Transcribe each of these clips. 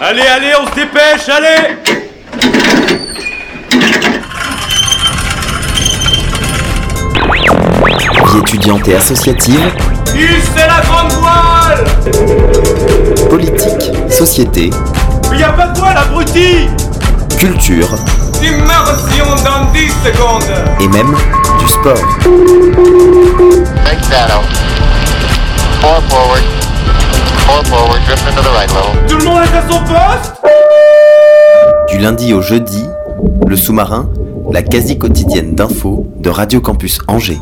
Allez, allez, on se dépêche, allez. Vie étudiante et associative, c'est la grande voile. Politique, société, Mais y a pas de voile, abruti. Culture. Immersion dans 10 secondes. Et même du sport. Shadow. Four forward. Four forward. Drift into the right level. Tout le monde est à son poste? Du lundi au jeudi, le sous-marin, la quasi quotidienne d'infos de Radio Campus Angers.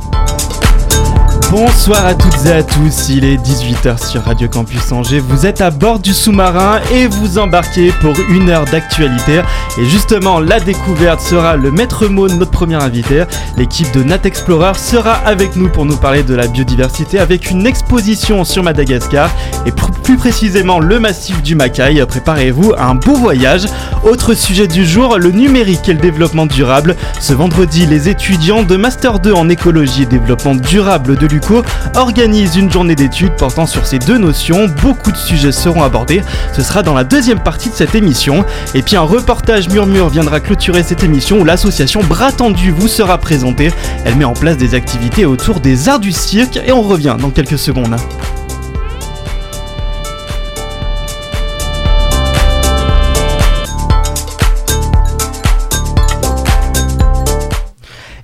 Bonsoir à toutes et à tous, il est 18h sur Radio Campus Angers, vous êtes à bord du sous-marin et vous embarquez pour une heure d'actualité et justement la découverte sera le maître mot de notre premier invité, l'équipe de Nat Explorer sera avec nous pour nous parler de la biodiversité avec une exposition sur Madagascar et plus précisément le massif du Macaï, préparez-vous à un beau voyage. Autre sujet du jour, le numérique et le développement durable. Ce vendredi, les étudiants de Master 2 en écologie et développement durable de l'UCO organisent une journée d'études portant sur ces deux notions. Beaucoup de sujets seront abordés. Ce sera dans la deuxième partie de cette émission. Et puis un reportage murmure viendra clôturer cette émission où l'association Bras Tendu vous sera présentée. Elle met en place des activités autour des arts du cirque et on revient dans quelques secondes.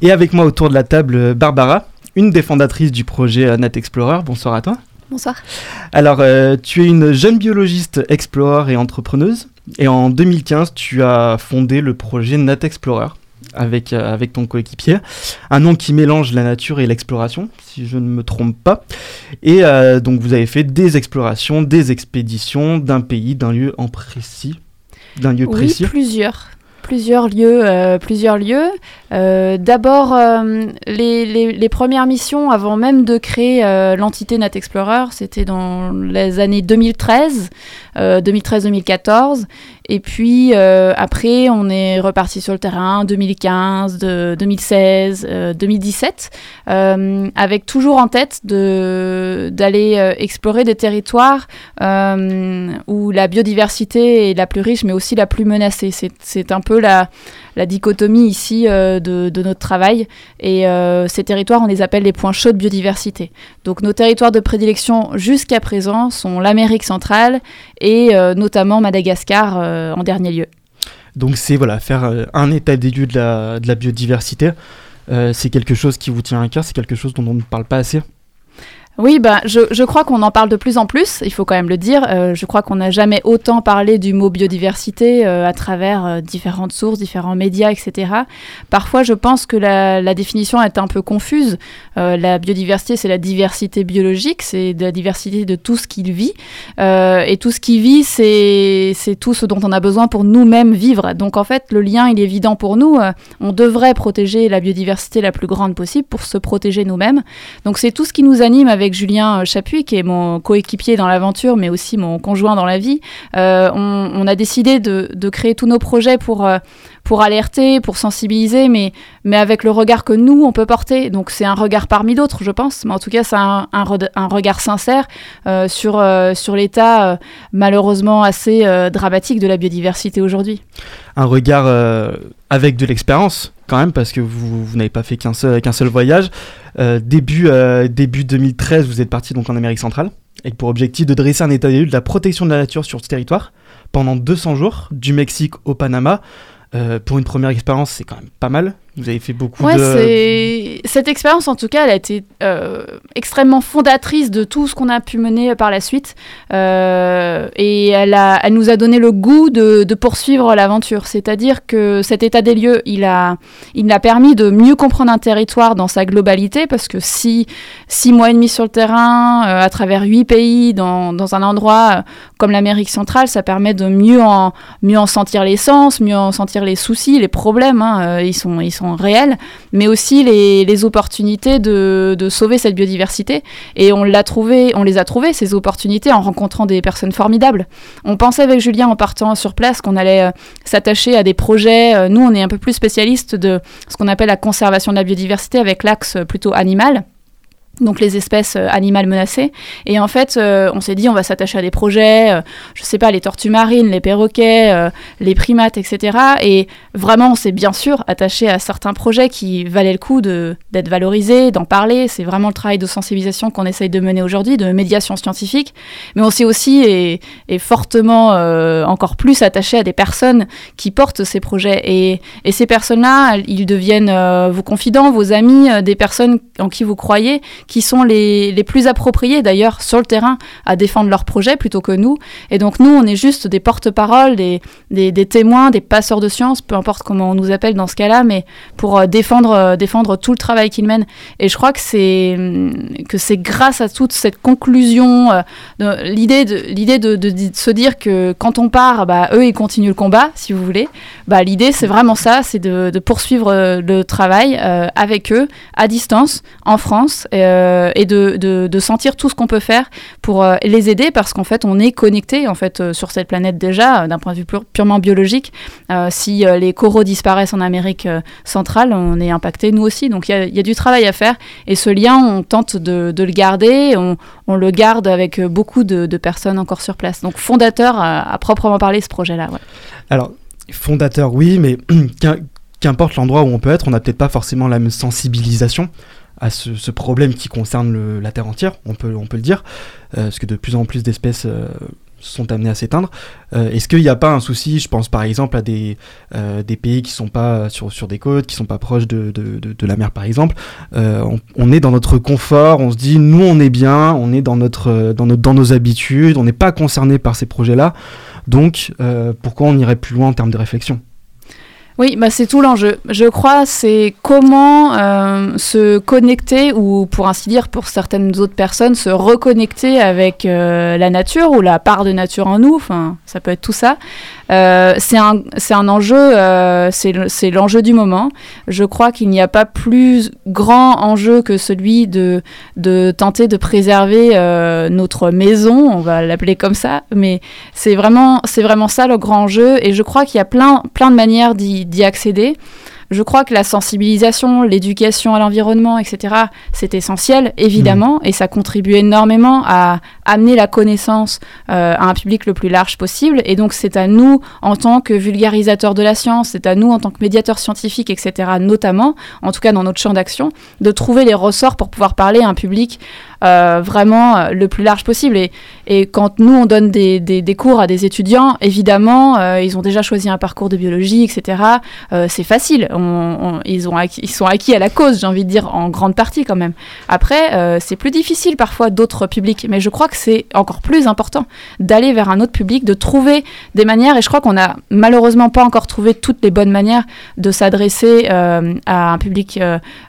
Et avec moi autour de la table, Barbara, une des fondatrices du projet euh, Nat Explorer. Bonsoir à toi. Bonsoir. Alors, euh, tu es une jeune biologiste explorer et entrepreneuse. Et en 2015, tu as fondé le projet Nat Explorer avec, euh, avec ton coéquipier. Un nom qui mélange la nature et l'exploration, si je ne me trompe pas. Et euh, donc, vous avez fait des explorations, des expéditions d'un pays, d'un lieu en précis. D'un lieu Oui, précis. plusieurs. Plusieurs lieux, euh, plusieurs lieux. Euh, D'abord, euh, les, premières missions, avant même de créer l'entité Nat Explorer, c'était dans les années 2013, euh, 2013-2014. Et puis euh, après, on est reparti sur le terrain 2015, de- 2016, euh, 2017, euh, avec toujours en tête d'aller euh, explorer des territoires euh, où la biodiversité est la plus riche, mais aussi la plus menacée. C'est un peu la, la dichotomie ici euh, de, notre travail. Et euh, ces territoires, on les appelle les points chauds de biodiversité. Donc nos territoires de prédilection jusqu'à présent sont l'Amérique centrale et euh, notamment Madagascar en dernier lieu. Donc c'est voilà, faire un état des lieux de la, de la biodiversité. C'est quelque chose qui vous tient à cœur, c'est quelque chose dont on ne parle pas assez. Oui, bah, je, je crois qu'on en parle de plus en plus, il faut quand même le dire. Euh, je crois qu'on n'a jamais autant parlé du mot biodiversité euh, à travers euh, différentes sources, différents médias, etc. Parfois, je pense que la, définition est un peu confuse. La biodiversité, c'est la diversité biologique, c'est la diversité de tout ce qui vit. Et tout ce qui vit, c'est tout ce dont on a besoin pour nous-mêmes vivre. Donc, en fait, le lien, il est évident pour nous. On devrait protéger la biodiversité la plus grande possible pour se protéger nous-mêmes. Donc c'est tout ce qui nous anime avec Julien euh, Chapuis, qui est mon coéquipier dans l'aventure, mais aussi mon conjoint dans la vie. Euh, on, on a décidé de, de créer tous nos projets pour, euh, pour alerter, pour sensibiliser, mais, mais avec le regard que nous, on peut porter. Donc c'est un regard parmi d'autres, je pense, mais en tout cas c'est un, un, re- un regard sincère euh, sur, euh, sur l'état euh, malheureusement assez dramatique de la biodiversité aujourd'hui. Un regard avec de l'expérience quand même, parce que vous, vous n'avez pas fait qu'un seul, qu'un seul voyage. Début, début 2013, vous êtes parti donc en Amérique centrale, avec pour objectif de dresser un état des lieux de la protection de la nature sur ce territoire pendant 200 jours, du Mexique au Panama. Euh, pour une première expérience, c'est quand même pas mal. Vous avez fait beaucoup Ouais, de... c'est cette expérience en tout cas, elle a été euh, extrêmement fondatrice de tout ce qu'on a pu mener par la suite, Euh, et elle, a, elle nous a donné le goût de, de poursuivre l'aventure. C'est-à-dire que cet état des lieux, il a, il a permis de mieux comprendre un territoire dans sa globalité, parce que si six mois et demi sur le terrain, euh, à travers huit pays, dans, dans un endroit euh, comme l'Amérique centrale, ça permet de mieux en mieux en sentir l'essence, mieux en sentir les soucis, les problèmes. hein, euh, ils sont ils sont réels, mais aussi les, les opportunités de, de sauver cette biodiversité. Et on l'a trouvé, on les a trouvées ces opportunités en rencontrant des personnes formidables. On pensait avec Julien en partant sur place qu'on allait euh, s'attacher à des projets. euh, nous, on est un peu plus spécialiste de ce qu'on appelle la conservation de la biodiversité avec l'axe euh, plutôt animal. Donc les espèces euh, animales menacées. Et en fait, euh, on s'est dit, on va s'attacher à des projets, euh, je sais pas, les tortues marines, les perroquets, euh, les primates, etc. Et vraiment, on s'est bien sûr attaché à certains projets qui valaient le coup d'être valorisés, d'en parler. C'est vraiment le travail de sensibilisation qu'on essaye de mener aujourd'hui, de médiation scientifique. Mais on s'est aussi et, et fortement encore plus attaché à des personnes qui portent ces projets. Et, et ces personnes-là, ils deviennent vos confidents, vos amis, des personnes en qui vous croyez, qui sont les, les plus appropriés d'ailleurs sur le terrain à défendre leurs projets plutôt que nous. Et donc nous, on est juste des porte-paroles, des, des, témoins, des passeurs de science, peu importe comment on nous appelle dans ce cas-là, mais pour euh, défendre, euh, défendre tout le travail qu'ils mènent. Et je crois que c'est hum, que c'est grâce à toute cette conclusion, euh, l'idée de l'idée de, se dire que quand on part, bah, eux ils continuent le combat, si vous voulez. Bah, l'idée c'est vraiment ça, c'est de, poursuivre le travail avec eux à distance en France euh, et de, de, sentir tout ce qu'on peut faire pour euh, les aider parce qu'en fait on est connecté en fait euh, sur cette planète déjà d'un point de vue pur- purement biologique. Si les coraux disparaissent en Amérique centrale, on est impacté nous aussi. Donc il y a, du travail à faire et ce lien on tente de, le garder, on, le garde avec beaucoup de, personnes encore sur place. Donc fondateur à, proprement parler ce projet-là. Alors, fondateur, oui, mais qu'im- qu'importe l'endroit où on peut être, on n'a peut-être pas forcément la même sensibilisation à ce, problème qui concerne la Terre entière, on peut, on peut le dire, euh, parce que de plus en plus d'espèces euh, sont amenées à s'éteindre. Euh, Est-ce qu'il n'y a pas un souci, je pense par exemple à des, pays qui sont pas sur, sur des côtes, qui sont pas proches de, de, de- la mer par exemple, on, on est dans notre confort, on se dit nous on est bien, on est dans, notre, dans, notre, dans nos habitudes, on n'est pas concerné par ces projets-là, donc pourquoi on irait plus loin en termes de réflexion? Oui, bah c'est tout l'enjeu. Je crois c'est comment euh, se connecter ou pour ainsi dire pour certaines autres personnes se reconnecter avec euh, la nature ou la part de nature en nous. Enfin, ça peut être tout ça. Euh, c'est un un enjeu. c'est le- c'est l'enjeu du moment. Je crois qu'il n'y a pas plus grand enjeu que celui de de tenter de préserver notre maison. On va l'appeler comme ça, mais c'est vraiment, vraiment ça le grand enjeu. Et je crois qu'il y a plein, plein de manières d'y d'y accéder. Je crois que la sensibilisation, l'éducation à l'environnement, etc., c'est essentiel, évidemment, et ça contribue énormément à amener la connaissance euh, à un public le plus large possible. Et donc, c'est à nous, en tant que vulgarisateurs de la science, c'est à nous, en tant que médiateurs scientifiques, etc., notamment, en tout cas dans notre champ d'action, de trouver les ressorts pour pouvoir parler à un public euh, vraiment euh, le plus large possible. Et, et quand nous, on donne des, des- cours à des étudiants, évidemment, euh, ils ont déjà choisi un parcours de biologie, etc. C'est facile. Ils, ont ils sont acquis à la cause, j'ai envie de dire, en grande partie quand même. Après, c'est plus difficile parfois d'autres publics, mais je crois que c'est encore plus important d'aller vers un autre public, de trouver des manières, et je crois qu'on n'a malheureusement pas encore trouvé toutes les bonnes manières de s'adresser à un public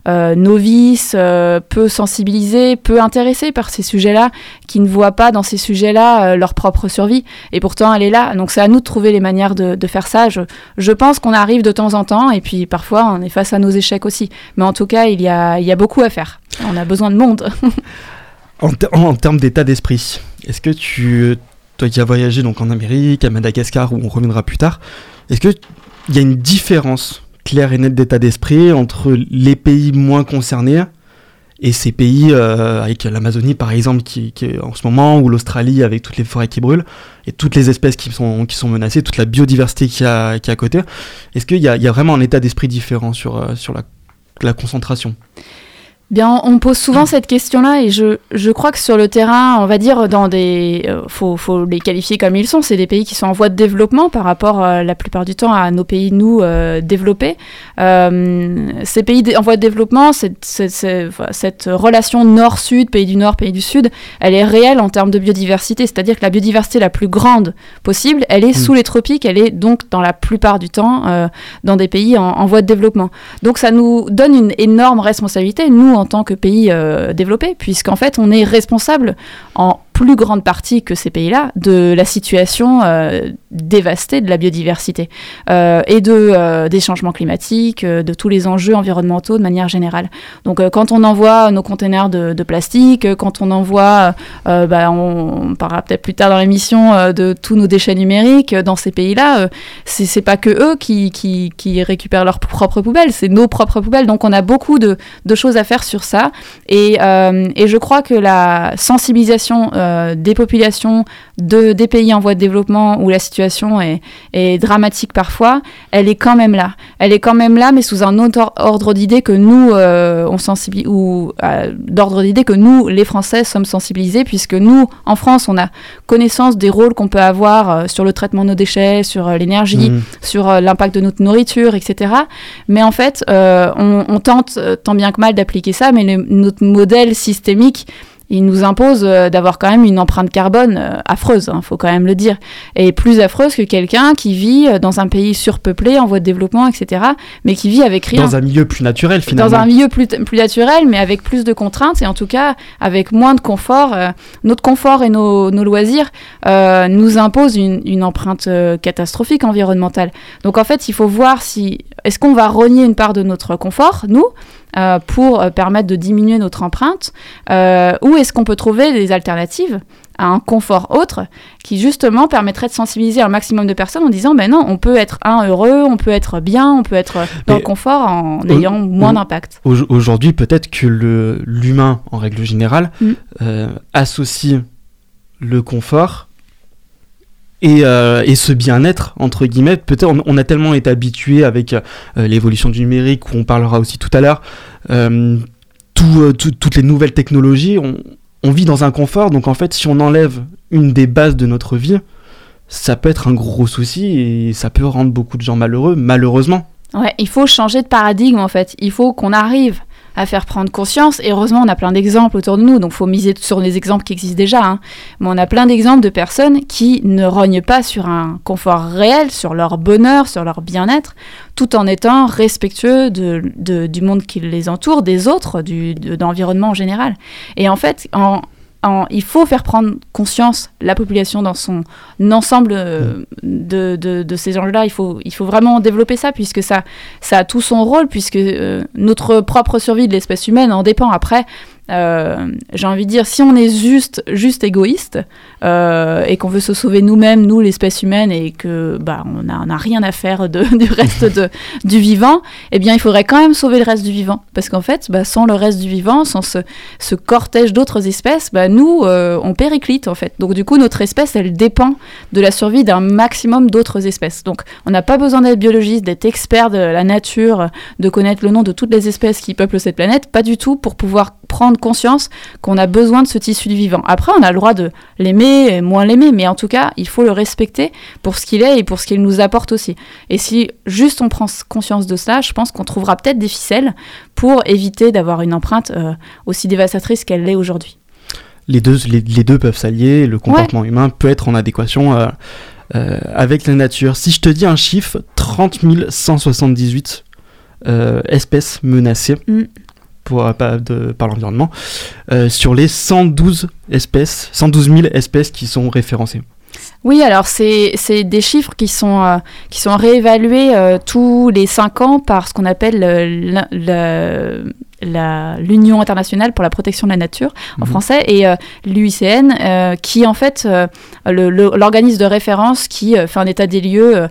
novice, peu sensibilisé, peu intéressé par ces sujets-là, qui ne voient pas dans ces sujets-là euh, leur propre survie. Et pourtant, elle est là. Donc c'est à nous de trouver les manières de, faire ça. Je, pense qu'on arrive de temps en temps, et puis parfois on est face à nos échecs aussi. Mais en tout cas, il y a, beaucoup à faire. On a besoin de monde. En termes d'état d'esprit, est-ce que tu, toi qui as voyagé donc en Amérique, à Madagascar, où on reviendra plus tard, est-ce qu'il y a une différence claire et nette d'état d'esprit entre les pays moins concernés et ces pays euh, avec l'Amazonie par exemple qui, est en ce moment ou l'Australie avec toutes les forêts qui brûlent et toutes les espèces qui sont, menacées, toute la biodiversité qui a, qui à côté. Est-ce qu'il y y a vraiment un état d'esprit différent sur, euh, la concentration? Bien, on pose souvent cette question-là et je, je crois que sur le terrain, on va dire dans des, euh, faut, faut les qualifier comme ils sont. C'est des pays qui sont en voie de développement par rapport euh, la plupart du temps à nos pays nous euh, développés. Ces pays en voie de développement, cette, cette, cette- enfin, cette relation nord-sud, pays du nord, pays du sud, elle est réelle en termes de biodiversité. C'est-à-dire que la biodiversité la plus grande possible, elle est sous les tropiques. Elle est donc dans la plupart du temps dans des pays en, en voie de développement. Donc ça nous donne une énorme responsabilité, nous, en tant que pays euh, développé, puisqu'en fait, on est responsable en plus grande partie que ces pays-là de la situation euh, dévastée de la biodiversité euh, et de, euh, des changements climatiques, de tous les enjeux environnementaux de manière générale. Donc quand on envoie nos containers de, plastique, quand on envoie, bah, on, parlera peut-être plus tard dans l'émission, de tous nos déchets numériques dans ces pays-là, c'est c'est pas que eux qui, qui, récupèrent leurs propres poubelles, c'est nos propres poubelles. Donc on a beaucoup de, choses à faire sur ça. Et, et je crois que la sensibilisation des populations de, des pays en voie de développement où la situation est, est dramatique parfois, elle est quand même là. Elle est quand même là, mais sous un autre or- ordre d'idée que nous, euh, on sensibilise, ou euh, d'ordre d'idée que nous, les Français, sommes sensibilisés, puisque nous, en France, on a connaissance des rôles qu'on peut avoir euh, sur le traitement de nos déchets, sur euh, l'énergie, Mhm. sur euh, l'impact de notre nourriture, etc. Mais en fait, euh, on, on tente euh, tant bien que mal d'appliquer ça, mais le- notre modèle systémique, il nous impose euh, d'avoir quand même une empreinte carbone euh, affreuse, il faut quand même le dire, et plus affreuse que quelqu'un qui vit euh, dans un pays surpeuplé, en voie de développement, etc., mais qui vit avec rien Dans un milieu plus naturel finalement. dans un milieu plus, plus naturel, mais avec plus de contraintes et en tout cas avec moins de confort. euh, notre confort et nos, nos loisirs euh, nous imposent une, une empreinte catastrophique environnementale. Donc en fait, il faut voir si est-ce qu'on va renier une part de notre confort, nous, euh, pour euh, permettre de diminuer notre empreinte, euh, ou est-ce qu'on peut trouver des alternatives à un confort autre qui justement permettrait de sensibiliser un maximum de personnes en disant ben non on peut être un heureux on peut être bien on peut être dans Mais- le confort en ayant moins d'impact Au- Aujourd'hui, peut-être que le- l'humain, en règle générale, Mm. associe le confort et, euh, et ce bien-être, entre guillemets. Peut-être on, a tellement été habitué avec euh, l'évolution du numérique, où on parlera aussi tout à l'heure, euh, tout, tout- toutes les nouvelles technologies, on, on vit dans un confort. Donc en fait, si on enlève une des bases de notre vie, ça peut être un gros souci et ça peut rendre beaucoup de gens malheureux, malheureusement. Ouais, il faut changer de paradigme en fait. Il faut qu'on arrive à faire prendre conscience. Et heureusement, on a plein d'exemples autour de nous, donc faut miser sur des exemples qui existent déjà. hein. Mais on a plein d'exemples de personnes qui ne rognent pas sur un confort réel, sur leur bonheur, sur leur bien-être, tout en étant respectueux de, du monde qui les entoure, des autres, du, de, de l'environnement en général. Et en fait, en, en- il faut faire prendre conscience la population dans son ensemble euh, de, de- de ces enjeux-là. Il faut, il faut vraiment développer ça, puisque ça, ça a tout son rôle, puisque euh, notre propre survie de l'espèce humaine en dépend. Après, euh, j'ai envie de dire, si on est juste, juste égoïste euh, et qu'on veut se sauver nous-mêmes, nous l'espèce humaine, et que bah on n'a rien à faire de, du reste de, du vivant, eh bien il faudrait quand même sauver le reste du vivant, parce qu'en fait, bah, sans le reste du vivant, sans ce, ce cortège d'autres espèces, bah, nous euh, on périclite en fait. Donc du coup notre espèce elle dépend de la survie d'un maximum d'autres espèces. Donc on n'a pas besoin d'être biologiste, d'être expert de la nature, de connaître le nom de toutes les espèces qui peuplent cette planète, pas du tout pour pouvoir prendre conscience qu'on a besoin de ce tissu du vivant. Après, on a le droit de l'aimer, et moins l'aimer, mais en tout cas, il faut le respecter pour ce qu'il est et pour ce qu'il nous apporte aussi. Et si juste on prend conscience de cela, je pense qu'on trouvera peut-être des ficelles pour éviter d'avoir une empreinte euh, aussi dévastatrice qu'elle l'est aujourd'hui. les deux, les, les deux peuvent s'allier, le comportement humain peut être en adéquation euh, euh, avec la nature. Si je te dis un chiffre, 30 178 euh, espèces menacées Mm. Pour, par, de- par l'environnement, euh, sur les 112 espèces, 112 000 espèces qui sont référencées. Oui, alors c'est des chiffres qui sont, euh, qui sont réévalués euh, tous les cinq ans par ce qu'on appelle l'Union internationale pour la protection de la nature en Mhm. français et euh, l'UICN qui en fait l'organisme de référence qui fait un état des lieux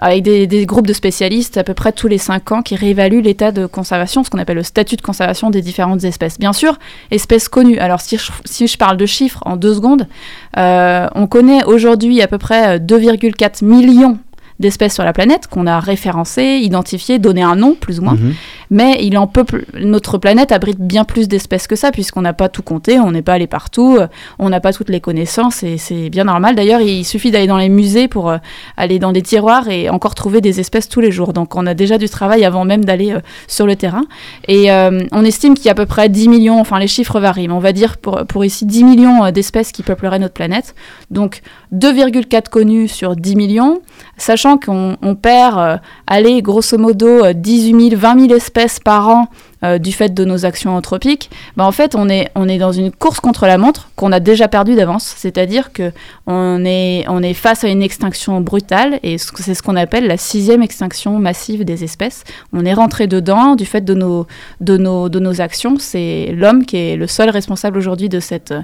avec des, groupes de spécialistes à peu près tous les cinq ans qui réévaluent l'état de conservation, ce qu'on appelle le statut de conservation des différentes espèces. Bien sûr, espèces connues. Alors si je, parle de chiffres en deux secondes, euh, on connaît aujourd'hui à peu près euh, 2,4 millions d'espèces sur la planète qu'on a référencées, identifiées, donné un nom plus ou moins. Mhm. Mais il en peuple, notre planète abrite bien plus d'espèces que ça, puisqu'on n'a pas tout compté, on n'est pas allé partout, euh, on n'a pas toutes les connaissances, et c'est bien normal. D'ailleurs, il suffit d'aller dans les musées pour euh, aller dans des tiroirs et encore trouver des espèces tous les jours. Donc on a déjà du travail avant même d'aller euh, sur le terrain. Et euh, on estime qu'il y a à peu près 10 millions, enfin les chiffres varient, mais on va dire pour, pour ici 10 millions d'espèces qui peupleraient notre planète. Donc 2,4 connus sur 10 millions, sachant qu'on on perd, euh, allez, grosso modo, euh, 18 000, 20 000 espèces par an euh, du fait de nos actions anthropiques, bah, en fait, on est, on est dans une course contre la montre qu'on a déjà perdue d'avance. C'est-à-dire que on est, on est face à une extinction brutale et c'est ce qu'on appelle la sixième extinction massive des espèces. On est rentré dedans du fait de nos, de nos, de nos actions. C'est l'homme qui est le seul responsable aujourd'hui de cette,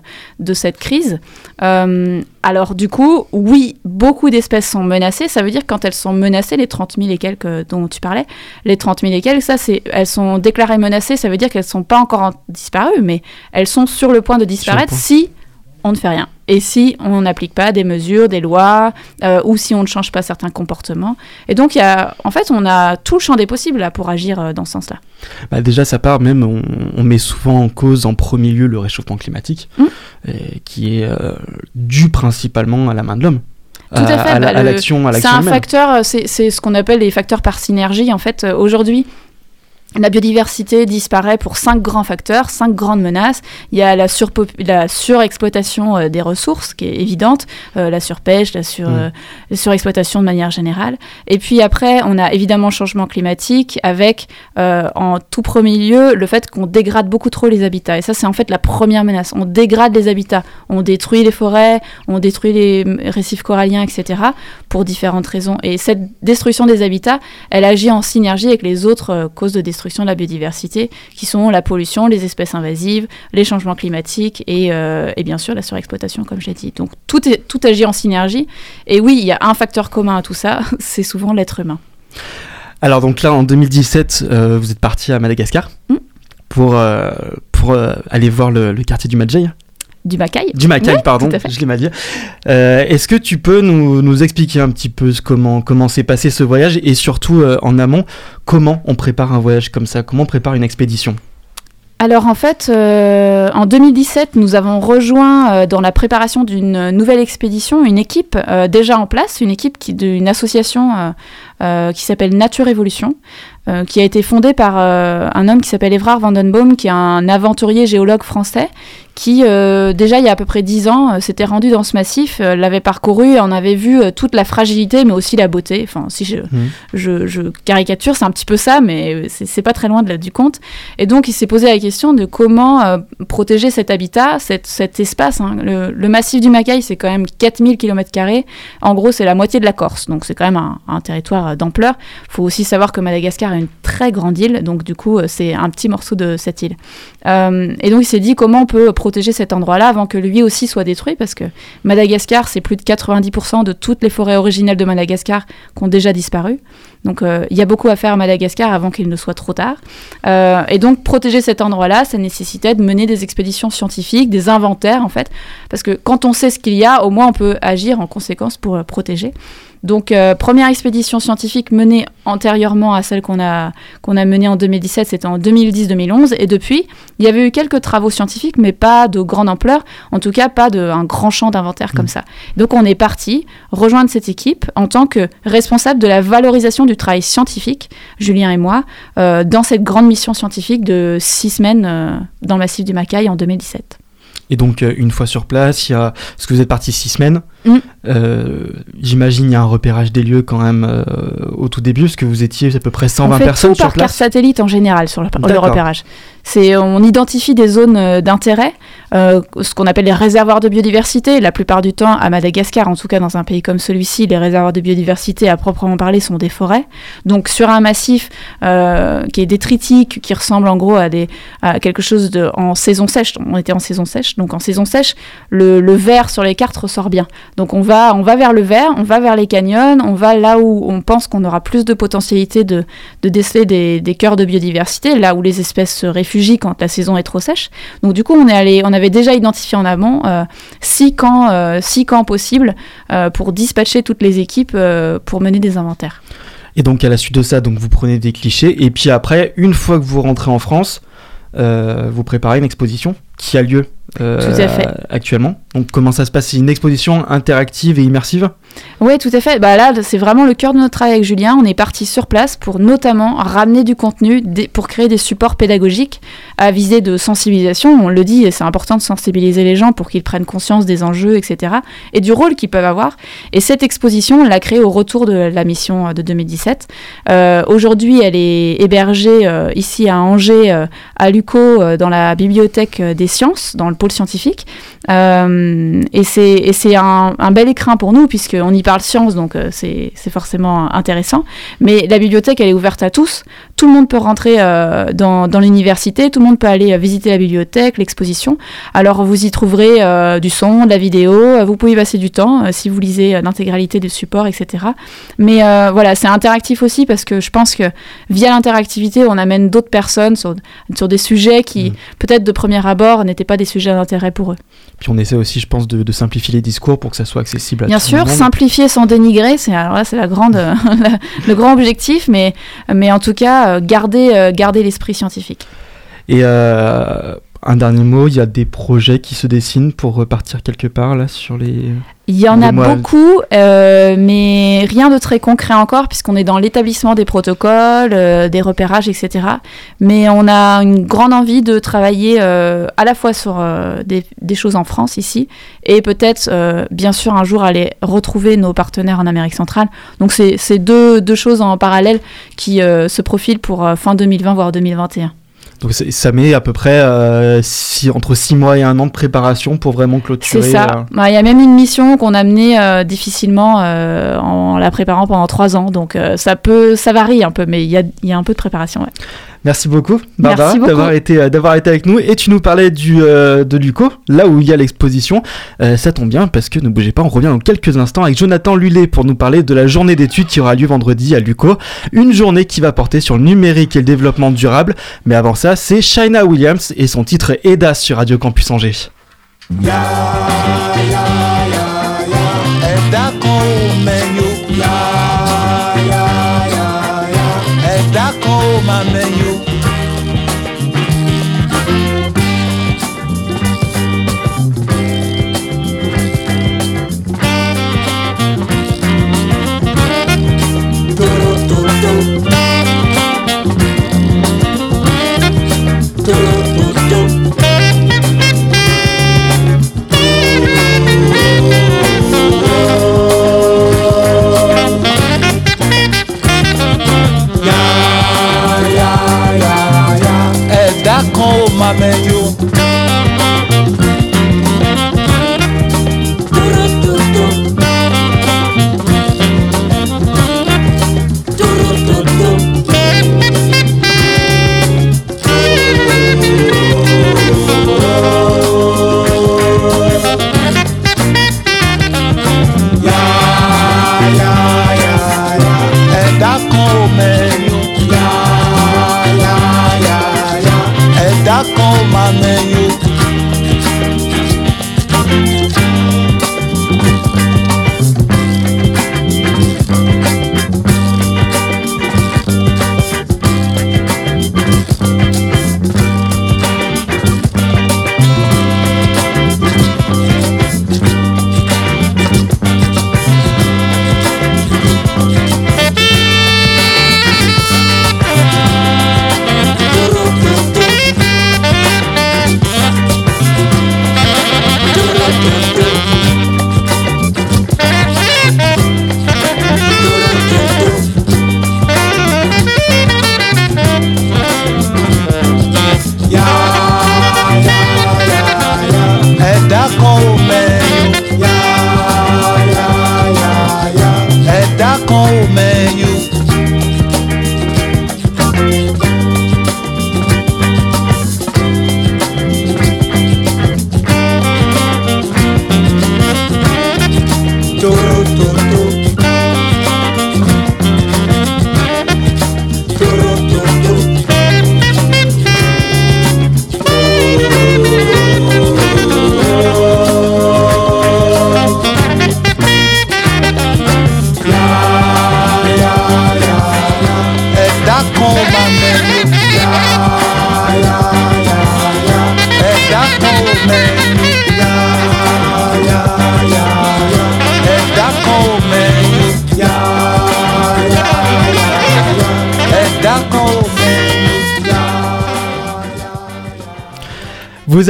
de cette crise. Euh, alors du coup, oui, beaucoup d'espèces sont menacées. Ça veut dire quand elles sont menacées, les 30 000 et quelques dont tu parlais, les 30 000 et quelques, ça c'est, elles sont déclarées menacées. Ça veut dire qu'elles sont pas encore disparues, mais elles sont sur le point de disparaître si on ne fait rien. Et si on n'applique pas des mesures, des lois, euh, ou si on ne change pas certains comportements. Et donc, y a, en fait, on a tout le champ des possibles là, pour agir euh, dans ce sens-là. Bah déjà, ça part même, on, met souvent en cause en premier lieu le réchauffement climatique, Mm. et qui est euh, dû principalement à la main de l'homme. Tout à fait, à, la- bah, l'action C'est un facteur, euh, c'est ce qu'on appelle les facteurs par synergie. En fait, euh, aujourd'hui, la biodiversité disparaît pour cinq grands facteurs, cinq grandes menaces. Il y a la, surexploitation euh, des ressources, qui est évidente, euh, la surpêche, la, sur, Mm. euh, la surexploitation de manière générale. Et puis après, on a évidemment le changement climatique, avec en tout premier lieu le fait qu'on dégrade beaucoup trop les habitats. Et ça, c'est en fait la première menace. On dégrade les habitats, on détruit les forêts, on détruit les récifs coralliens, etc., pour différentes raisons. Et cette destruction des habitats, elle agit en synergie avec les autres causes de destruction de la biodiversité, qui sont la pollution, les espèces invasives, les changements climatiques et, euh, et bien sûr la surexploitation, comme je l'ai dit. Donc tout, est, tout agit en synergie. Et oui, il y a un facteur commun à tout ça, c'est souvent l'être humain. Alors donc là, en 2017, euh, vous êtes parti à Madagascar Mm. pour, euh, pour aller voir le, le quartier du Madjay. Du Macaï Du Ouais, pardon, je l'ai mal dit. Euh, Est-ce que tu peux nous, nous expliquer un petit peu comment comment s'est passé ce voyage et surtout euh, en amont, comment on prépare un voyage comme ça, comment on prépare une expédition? Alors en fait, euh, en 2017, nous avons rejoint euh, dans la préparation d'une nouvelle expédition une équipe euh, déjà en place, une équipe qui- d'une association qui s'appelle Nature Évolution, qui a été fondée par un homme qui s'appelle Evrard Vandenboom, qui est un aventurier géologue français, qui euh, déjà il y a à peu près dix ans euh, s'était rendu dans ce massif, euh, l'avait parcouru et en avait vu toute la fragilité, mais aussi la beauté. Enfin, si je, je, je caricature, c'est un petit peu ça, mais c'est pas très loin de là, du compte. Et donc, il s'est posé la question de comment protéger cet habitat, cet, cet espace. hein. Le, le massif du Macaï, c'est quand même 4000 km. En gros, c'est la moitié de la Corse. Donc, c'est quand même un, un territoire d'ampleur. Il faut aussi savoir que Madagascar est une très grande île. Donc, du coup, c'est un petit morceau de cette île. Et donc, il s'est dit comment on peut protéger cet endroit-là avant que lui aussi soit détruit. Parce que Madagascar, c'est plus de 90% de toutes les forêts originelles de Madagascar qui ont déjà disparu. Donc euh, il y a beaucoup à faire à Madagascar avant qu'il ne soit trop tard. Euh, et donc protéger cet endroit-là, ça nécessitait de mener des expéditions scientifiques, des inventaires en fait, parce que quand on sait ce qu'il y a, au moins on peut agir en conséquence pour euh, protéger. Donc euh, première expédition scientifique menée antérieurement à celle qu'on a, qu'on a menée en 2017, c'était en 2010-2011, et depuis, il y avait eu quelques travaux scientifiques, mais pas de grande ampleur, en tout cas pas de, un grand champ d'inventaire comme ça. Donc on est parti rejoindre cette équipe en tant que responsable de la valorisation du travail scientifique, Julien et moi, euh, dans cette grande mission scientifique de six semaines euh, dans le massif du Macaï en 2017. Et donc euh, une fois sur place, il y a parce que vous êtes parti six semaines. Mm. euh, J'imagine il y a un repérage des lieux quand même euh, au tout début, parce que vous étiez à peu près 120 on fait personnes tout par sur carte place. satellite en général sur le, repérage. On identifie des zones euh, d'intérêt, euh, ce qu'on appelle les réservoirs de biodiversité. La plupart du temps, à Madagascar, en tout cas dans un pays comme celui-ci, les réservoirs de biodiversité à proprement parler sont des forêts. Donc sur un massif euh, qui est détritique, qui ressemble en gros à quelque chose en saison sèche. On était en saison sèche, donc en saison sèche, le, vert sur les cartes ressort bien. Donc on va on va vers le vert, on va vers les canyons, on va là où on pense qu'on aura plus de potentialité de de déceler des cœurs de biodiversité, là où les espèces se réfugient quand la saison est trop sèche. Donc du coup, on est allé, on avait déjà identifié en amont euh, six camps, euh, possibles euh, pour dispatcher toutes les équipes euh, pour mener des inventaires. Et donc à la suite de ça, donc vous prenez des clichés et puis après, une fois que vous rentrez en France, vous préparez une exposition. Qui a lieu euh, Tout à fait. actuellement. Donc comment ça se passe? C'est une exposition interactive et immersive? Oui, tout à fait. Bah là, c'est vraiment le cœur de notre travail avec Julien. On est parti sur place pour notamment ramener du contenu des- pour créer des supports pédagogiques à visée de sensibilisation. On le dit, c'est important de sensibiliser les gens pour qu'ils prennent conscience des enjeux, etc. et du rôle qu'ils peuvent avoir. Et cette exposition, on l'a créée au retour de la mission euh, de 2017. Euh, Aujourd'hui, elle est hébergée euh, ici à Angers, à l'UCO, dans la bibliothèque euh, sciences, dans le pôle scientifique. Euh, et c'est un, un bel écrin pour nous, puisqu'on y parle science, donc euh, c'est forcément intéressant. Mais la bibliothèque, elle est ouverte à tous. Tout le monde peut rentrer euh, dans, dans l'université, tout le monde peut aller euh, visiter la bibliothèque, l'exposition. Alors vous y trouverez euh, du son, de la vidéo, vous pouvez y passer du temps euh, si vous lisez l'intégralité du support, etc. Mais voilà, c'est interactif aussi parce que je pense que via l'interactivité, on amène d'autres personnes sur, sur des sujets qui, Mhm. peut-être de premier abord, n'étaient pas des sujets d'intérêt pour eux. Puis on essaie aussi, je pense, de, de simplifier les discours pour que ça soit accessible à Bien tout sûr, le monde. simplifier sans dénigrer, c'est alors là c'est la grande, la- le grand objectif, mais mais en tout cas euh, garder euh, garder l'esprit scientifique. Et euh, un dernier mot, il y a des projets qui se dessinent pour repartir quelque part là sur les. Il y en a beaucoup, euh, mais rien de très concret encore, puisqu'on est dans l'établissement des protocoles, euh, des repérages, etc. Mais on a une grande envie de travailler euh, à la fois sur euh, des, des choses en France ici, et peut-être, euh, bien sûr, un jour aller retrouver nos partenaires en Amérique centrale. Donc c'est c'est deux, deux choses en parallèle qui euh, se profilent pour fin 2020, voire 2021. Donc c'est- ça met à peu près euh, six- entre 6 mois et un an de préparation pour vraiment C'est clôturer. ça. euh, Bah, Il y a même une mission qu'on a menée euh, difficilement euh, en la préparant pendant trois ans. Donc ça peut, ça varie un peu, mais il y a, il y a un peu de préparation. ouais. Merci beaucoup, Barbara, Merci beaucoup. d'avoir été, euh, d'avoir été avec nous. Et tu nous parlais du, euh, de Luco, là où il y a l'exposition. Euh, ça tombe bien parce que ne bougez pas, on revient dans quelques instants avec Jonathan Lullet pour nous parler de la journée d'études qui aura lieu vendredi à Luco. Une journée qui va porter sur le numérique et le développement durable. Mais avant ça, c'est Shaina Williams et son titre EDA sur Radio Campus Angers.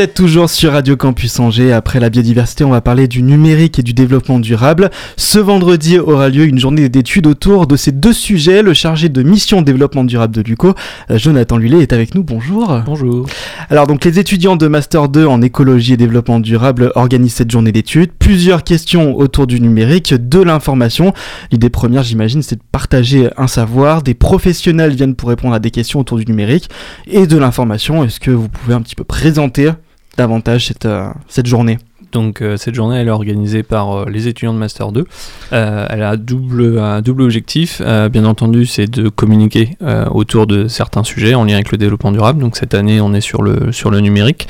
Êtes toujours sur Radio Campus Angers. Après la biodiversité, on va parler du numérique et du développement durable. Ce vendredi aura lieu une journée d'études autour de ces deux sujets. Le chargé de mission développement durable de l'UCO, euh, Jonathan Lullet, est avec nous. Bonjour. Bonjour. Alors donc les étudiants de Master 2 en écologie et développement durable organisent cette journée d'études. Plusieurs questions autour du numérique, de l'information. L'idée première, j'imagine, c'est de partager un savoir. Des professionnels viennent pour répondre à des questions autour du numérique et de l'information. Est-ce que vous pouvez un petit peu présenter davantage cette, euh, cette journée Donc euh, cette journée elle est organisée par euh, les étudiants de Master 2. Euh, elle a double, un double objectif. Bien entendu c'est de communiquer autour de certains sujets en lien avec le développement durable. Donc cette année on est sur le, sur le numérique.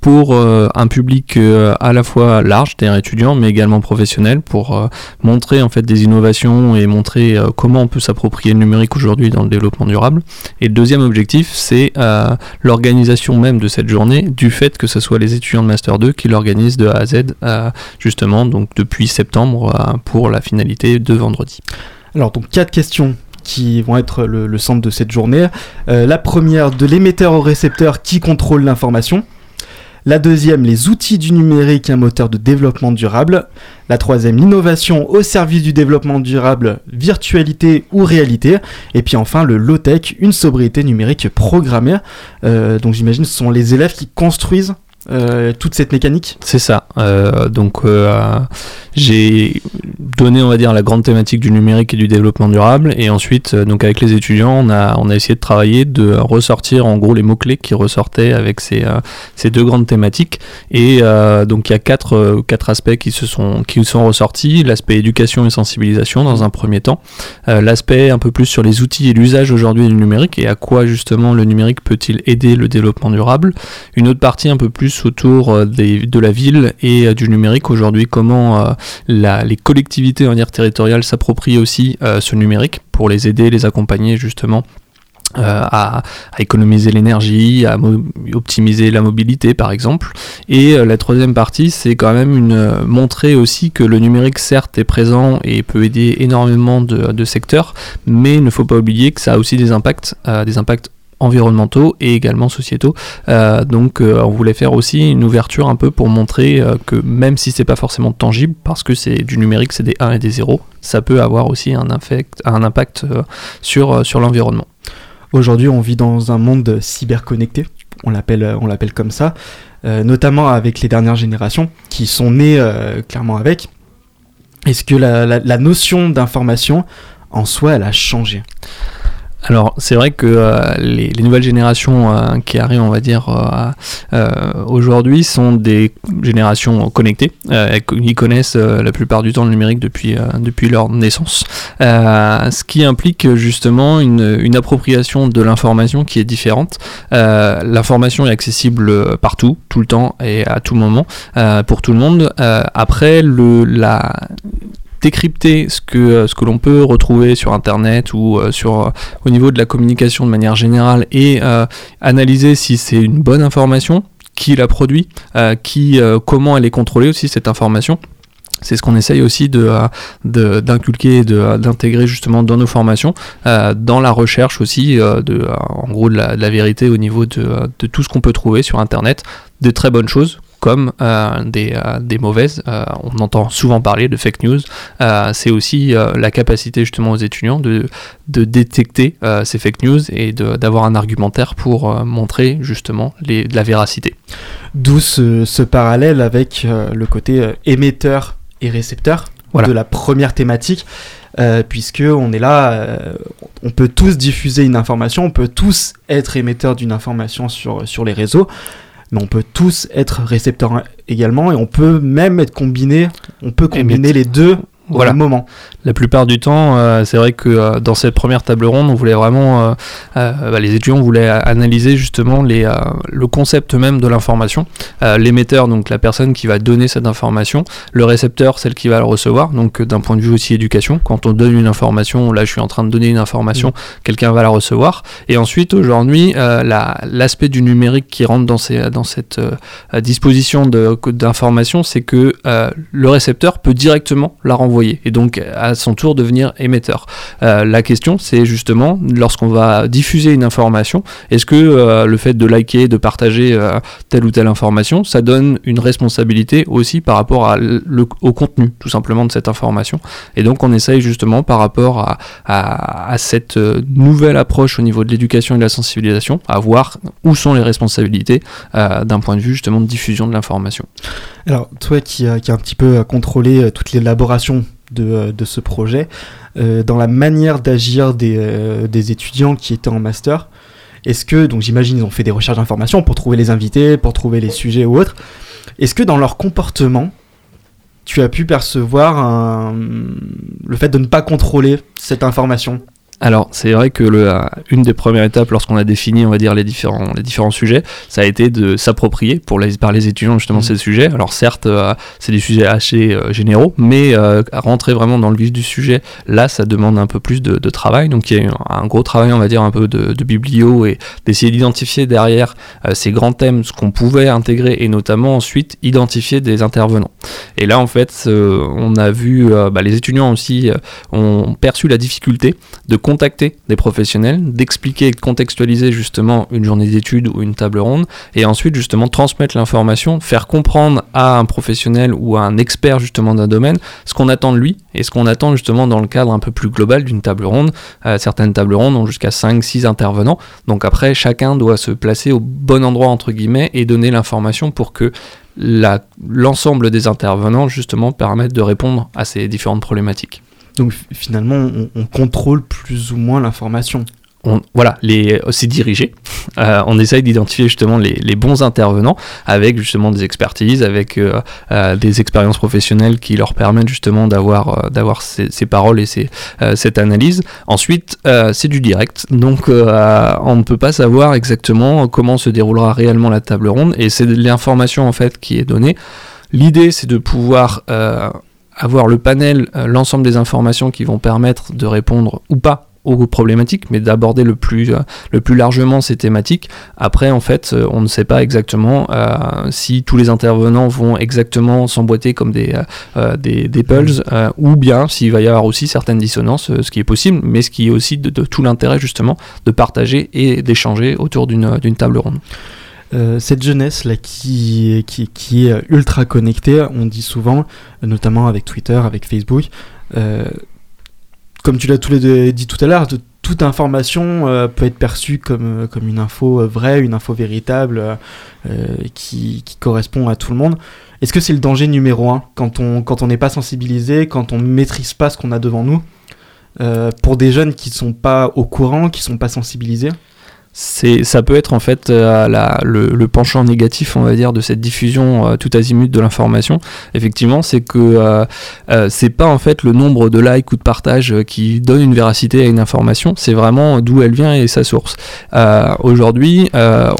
Pour un public à la fois large, c'est-à-dire étudiant, mais également professionnel, pour montrer en fait des innovations et montrer comment on peut s'approprier le numérique aujourd'hui dans le développement durable. Et le deuxième objectif c'est l'organisation même de cette journée du fait que ce soit les étudiants de Master 2 qui l'organisent de A à Z euh, justement donc depuis septembre euh, pour la finalité de vendredi. Alors donc quatre questions qui vont être le, le centre de cette journée. Euh, la première, de l'émetteur au récepteur qui contrôle l'information. La deuxième, les outils du numérique, un moteur de développement durable. La troisième, l'innovation au service du développement durable, virtualité ou réalité. Et puis enfin, le low-tech, une sobriété numérique programmée. Euh, donc j'imagine ce sont les élèves qui construisent euh, toute cette mécanique. C'est ça. Euh, donc euh, j'ai donné, on va dire, la grande thématique du numérique et du développement durable, et ensuite, donc avec les étudiants, on a, on a essayé de travailler, de ressortir en gros les mots clés qui ressortaient avec ces, ces deux grandes thématiques. Et donc il y a quatre, quatre aspects qui se sont, qui sont ressortis l'aspect éducation et sensibilisation dans un premier temps, l'aspect un peu plus sur les outils et l'usage aujourd'hui du numérique et à quoi justement le numérique peut-il aider le développement durable. Une autre partie un peu plus autour euh, de la ville et euh, du numérique aujourd'hui, comment euh, les collectivités territoriales s'approprient aussi ce numérique pour les aider, les accompagner justement. à, économiser l'énergie, à optimiser la mobilité par exemple. Et la troisième partie, c'est quand même une, montrer aussi que le numérique certes est présent et peut aider énormément de, de secteurs, mais il ne faut pas oublier que ça a aussi des impacts, des impacts environnementaux et également sociétaux. Euh, donc euh, on voulait faire aussi une ouverture un peu pour montrer euh, que même si c'est pas forcément tangible, parce que c'est du numérique, c'est des 1 et des 0, ça peut avoir aussi un, infect- un impact sur, sur l'environnement. Aujourd'hui, on vit dans un monde cyberconnecté, on l'appelle, on l'appelle comme ça, notamment avec les dernières générations qui sont nées clairement avec. Est-ce que la notion d'information en soi, elle a changé? Alors c'est vrai que euh, les, les nouvelles générations euh, qui arrivent, on va dire, euh, aujourd'hui sont des générations connectées. Ils connaissent la plupart du temps le numérique depuis, depuis leur naissance. Ce qui implique justement une, une appropriation de l'information qui est différente. L'information est accessible partout, tout le temps et à tout moment pour tout le monde. Après, le, la décrypter ce que, ce que l'on peut retrouver sur internet ou euh, sur, euh, au niveau de la communication de manière générale et euh, analyser si c'est une bonne information, qui la produit, euh, qui, euh, comment elle est contrôlée aussi cette information. C'est ce qu'on essaye aussi euh, d'inculquer et euh, d'intégrer justement dans nos formations, euh, dans la recherche aussi euh, de, euh, en gros la, vérité au niveau euh, de tout ce qu'on peut trouver sur Internet, de très bonnes choses comme euh, des, euh, des mauvaises. Euh, on entend souvent parler de fake news. C'est aussi la capacité justement aux étudiants de, de détecter ces fake news et de- d'avoir un argumentaire pour montrer justement les, la véracité. D'où ce, ce parallèle avec le côté émetteur et récepteur Voilà. de la première thématique, euh, puisque on est là, euh, on peut tous diffuser une information, on peut tous être émetteur d'une information sur, sur les réseaux, mais on peut tous être récepteur également, et on peut même être combiné, on peut combiner les deux au Voilà. moment. La plupart du temps, euh, c'est vrai que euh, dans cette première table ronde, on voulait vraiment, euh, bah, les étudiants voulaient analyser justement les, le concept même de l'information. L'émetteur, donc la personne qui va donner cette information, le récepteur, celle qui va le recevoir. Donc d'un point de vue aussi éducation, quand on donne une information, là je suis en train de donner une information, quelqu'un va la recevoir. Et ensuite, aujourd'hui, la- l'aspect du numérique qui rentre dans, ces, dans cette disposition d'information, c'est que le récepteur peut directement la renvoyer et donc à son tour devenir émetteur. Euh, la question c'est justement lorsqu'on va diffuser une information, est-ce que euh, le fait de liker, de partager euh, telle ou telle information, ça donne une responsabilité aussi par rapport au contenu tout simplement de cette information? Et donc on essaye justement par rapport à, à- cette nouvelle approche au niveau de l'éducation et de la sensibilisation, à voir où sont les responsabilités d'un point de vue justement de diffusion de l'information. Alors, toi qui, a- qui a un petit peu euh, contrôlé euh, toute l'élaboration de, euh, ce projet, euh, dans la manière d'agir des, euh, étudiants qui étaient en master, est-ce que, donc j'imagine, ils ont fait des recherches d'informations pour trouver les invités, pour trouver les sujets ou autres, est-ce que dans leur comportement, tu as pu percevoir le fait de ne pas contrôler cette information? Alors, c'est vrai que le, euh, une des premières étapes lorsqu'on a défini, on va dire, les différents, les différents sujets, ça a été de s'approprier pour les, par les étudiants justement Mhm. ces sujets. Alors, certes, euh, c'est des sujets assez euh, généraux, mais euh, à rentrer vraiment dans le vif du sujet, là, ça demande un peu plus de, de travail. Donc, il y a eu un gros travail, on va dire, un peu de, de biblio et d'essayer d'identifier derrière ces grands thèmes, ce qu'on pouvait intégrer et notamment ensuite identifier des intervenants. Et là, en fait, on a vu, bah, les étudiants aussi ont perçu la difficulté de contacter des professionnels, d'expliquer et de contextualiser justement une journée d'études ou une table ronde, et ensuite justement transmettre l'information, faire comprendre à un professionnel ou à un expert justement d'un domaine ce qu'on attend de lui et ce qu'on attend justement dans le cadre un peu plus global d'une table ronde. Euh, certaines tables rondes ont jusqu'à 5-6 intervenants, donc après chacun doit se placer au bon endroit entre guillemets et donner l'information pour que l'ensemble des intervenants justement permettent de répondre à ces différentes problématiques. Donc finalement, on, on contrôle plus ou moins l'information. on, voilà, les, c'est dirigé. Euh, on essaye d'identifier justement les, bons intervenants avec justement des expertises, avec euh, euh, des expériences professionnelles qui leur permettent justement d'avoir euh, d'avoir ces, paroles et euh, cette analyse. Ensuite, euh, c'est du direct, donc euh, on ne peut pas savoir exactement comment se déroulera réellement la table ronde et c'est l'information en fait qui est donnée. L'idée, c'est de pouvoir euh, avoir le panel, euh, l'ensemble des informations qui vont permettre de répondre ou pas aux problématiques, mais d'aborder le plus, euh, largement ces thématiques. Après, en fait, euh, on ne sait pas exactement si tous les intervenants vont exactement s'emboîter comme des, euh, ou bien s'il va y avoir aussi certaines dissonances, ce qui est possible, mais ce qui est aussi de, tout l'intérêt justement de partager et d'échanger autour d'une table ronde. Euh, cette jeunesse là qui, est ultra connectée, on dit souvent, notamment avec Twitter, avec Facebook, euh, comme tu l'as dit tout à l'heure, toute information euh, peut être perçue comme, une info vraie, une info véritable, qui, correspond à tout le monde. Est-ce que c'est le danger numéro un quand on quand on n'est pas sensibilisé, quand on ne maîtrise pas ce qu'on a devant nous pour des jeunes qui sont pas au courant, qui sont pas sensibilisés? C'est ça peut être en fait euh, la- le, le penchant négatif on va dire de cette diffusion euh, tout azimut de l'information. Effectivement c'est que euh, euh, c'est pas en fait le nombre de likes ou de partages euh, qui donne une véracité à une information. C'est vraiment d'où elle vient et sa source. Euh, aujourd'hui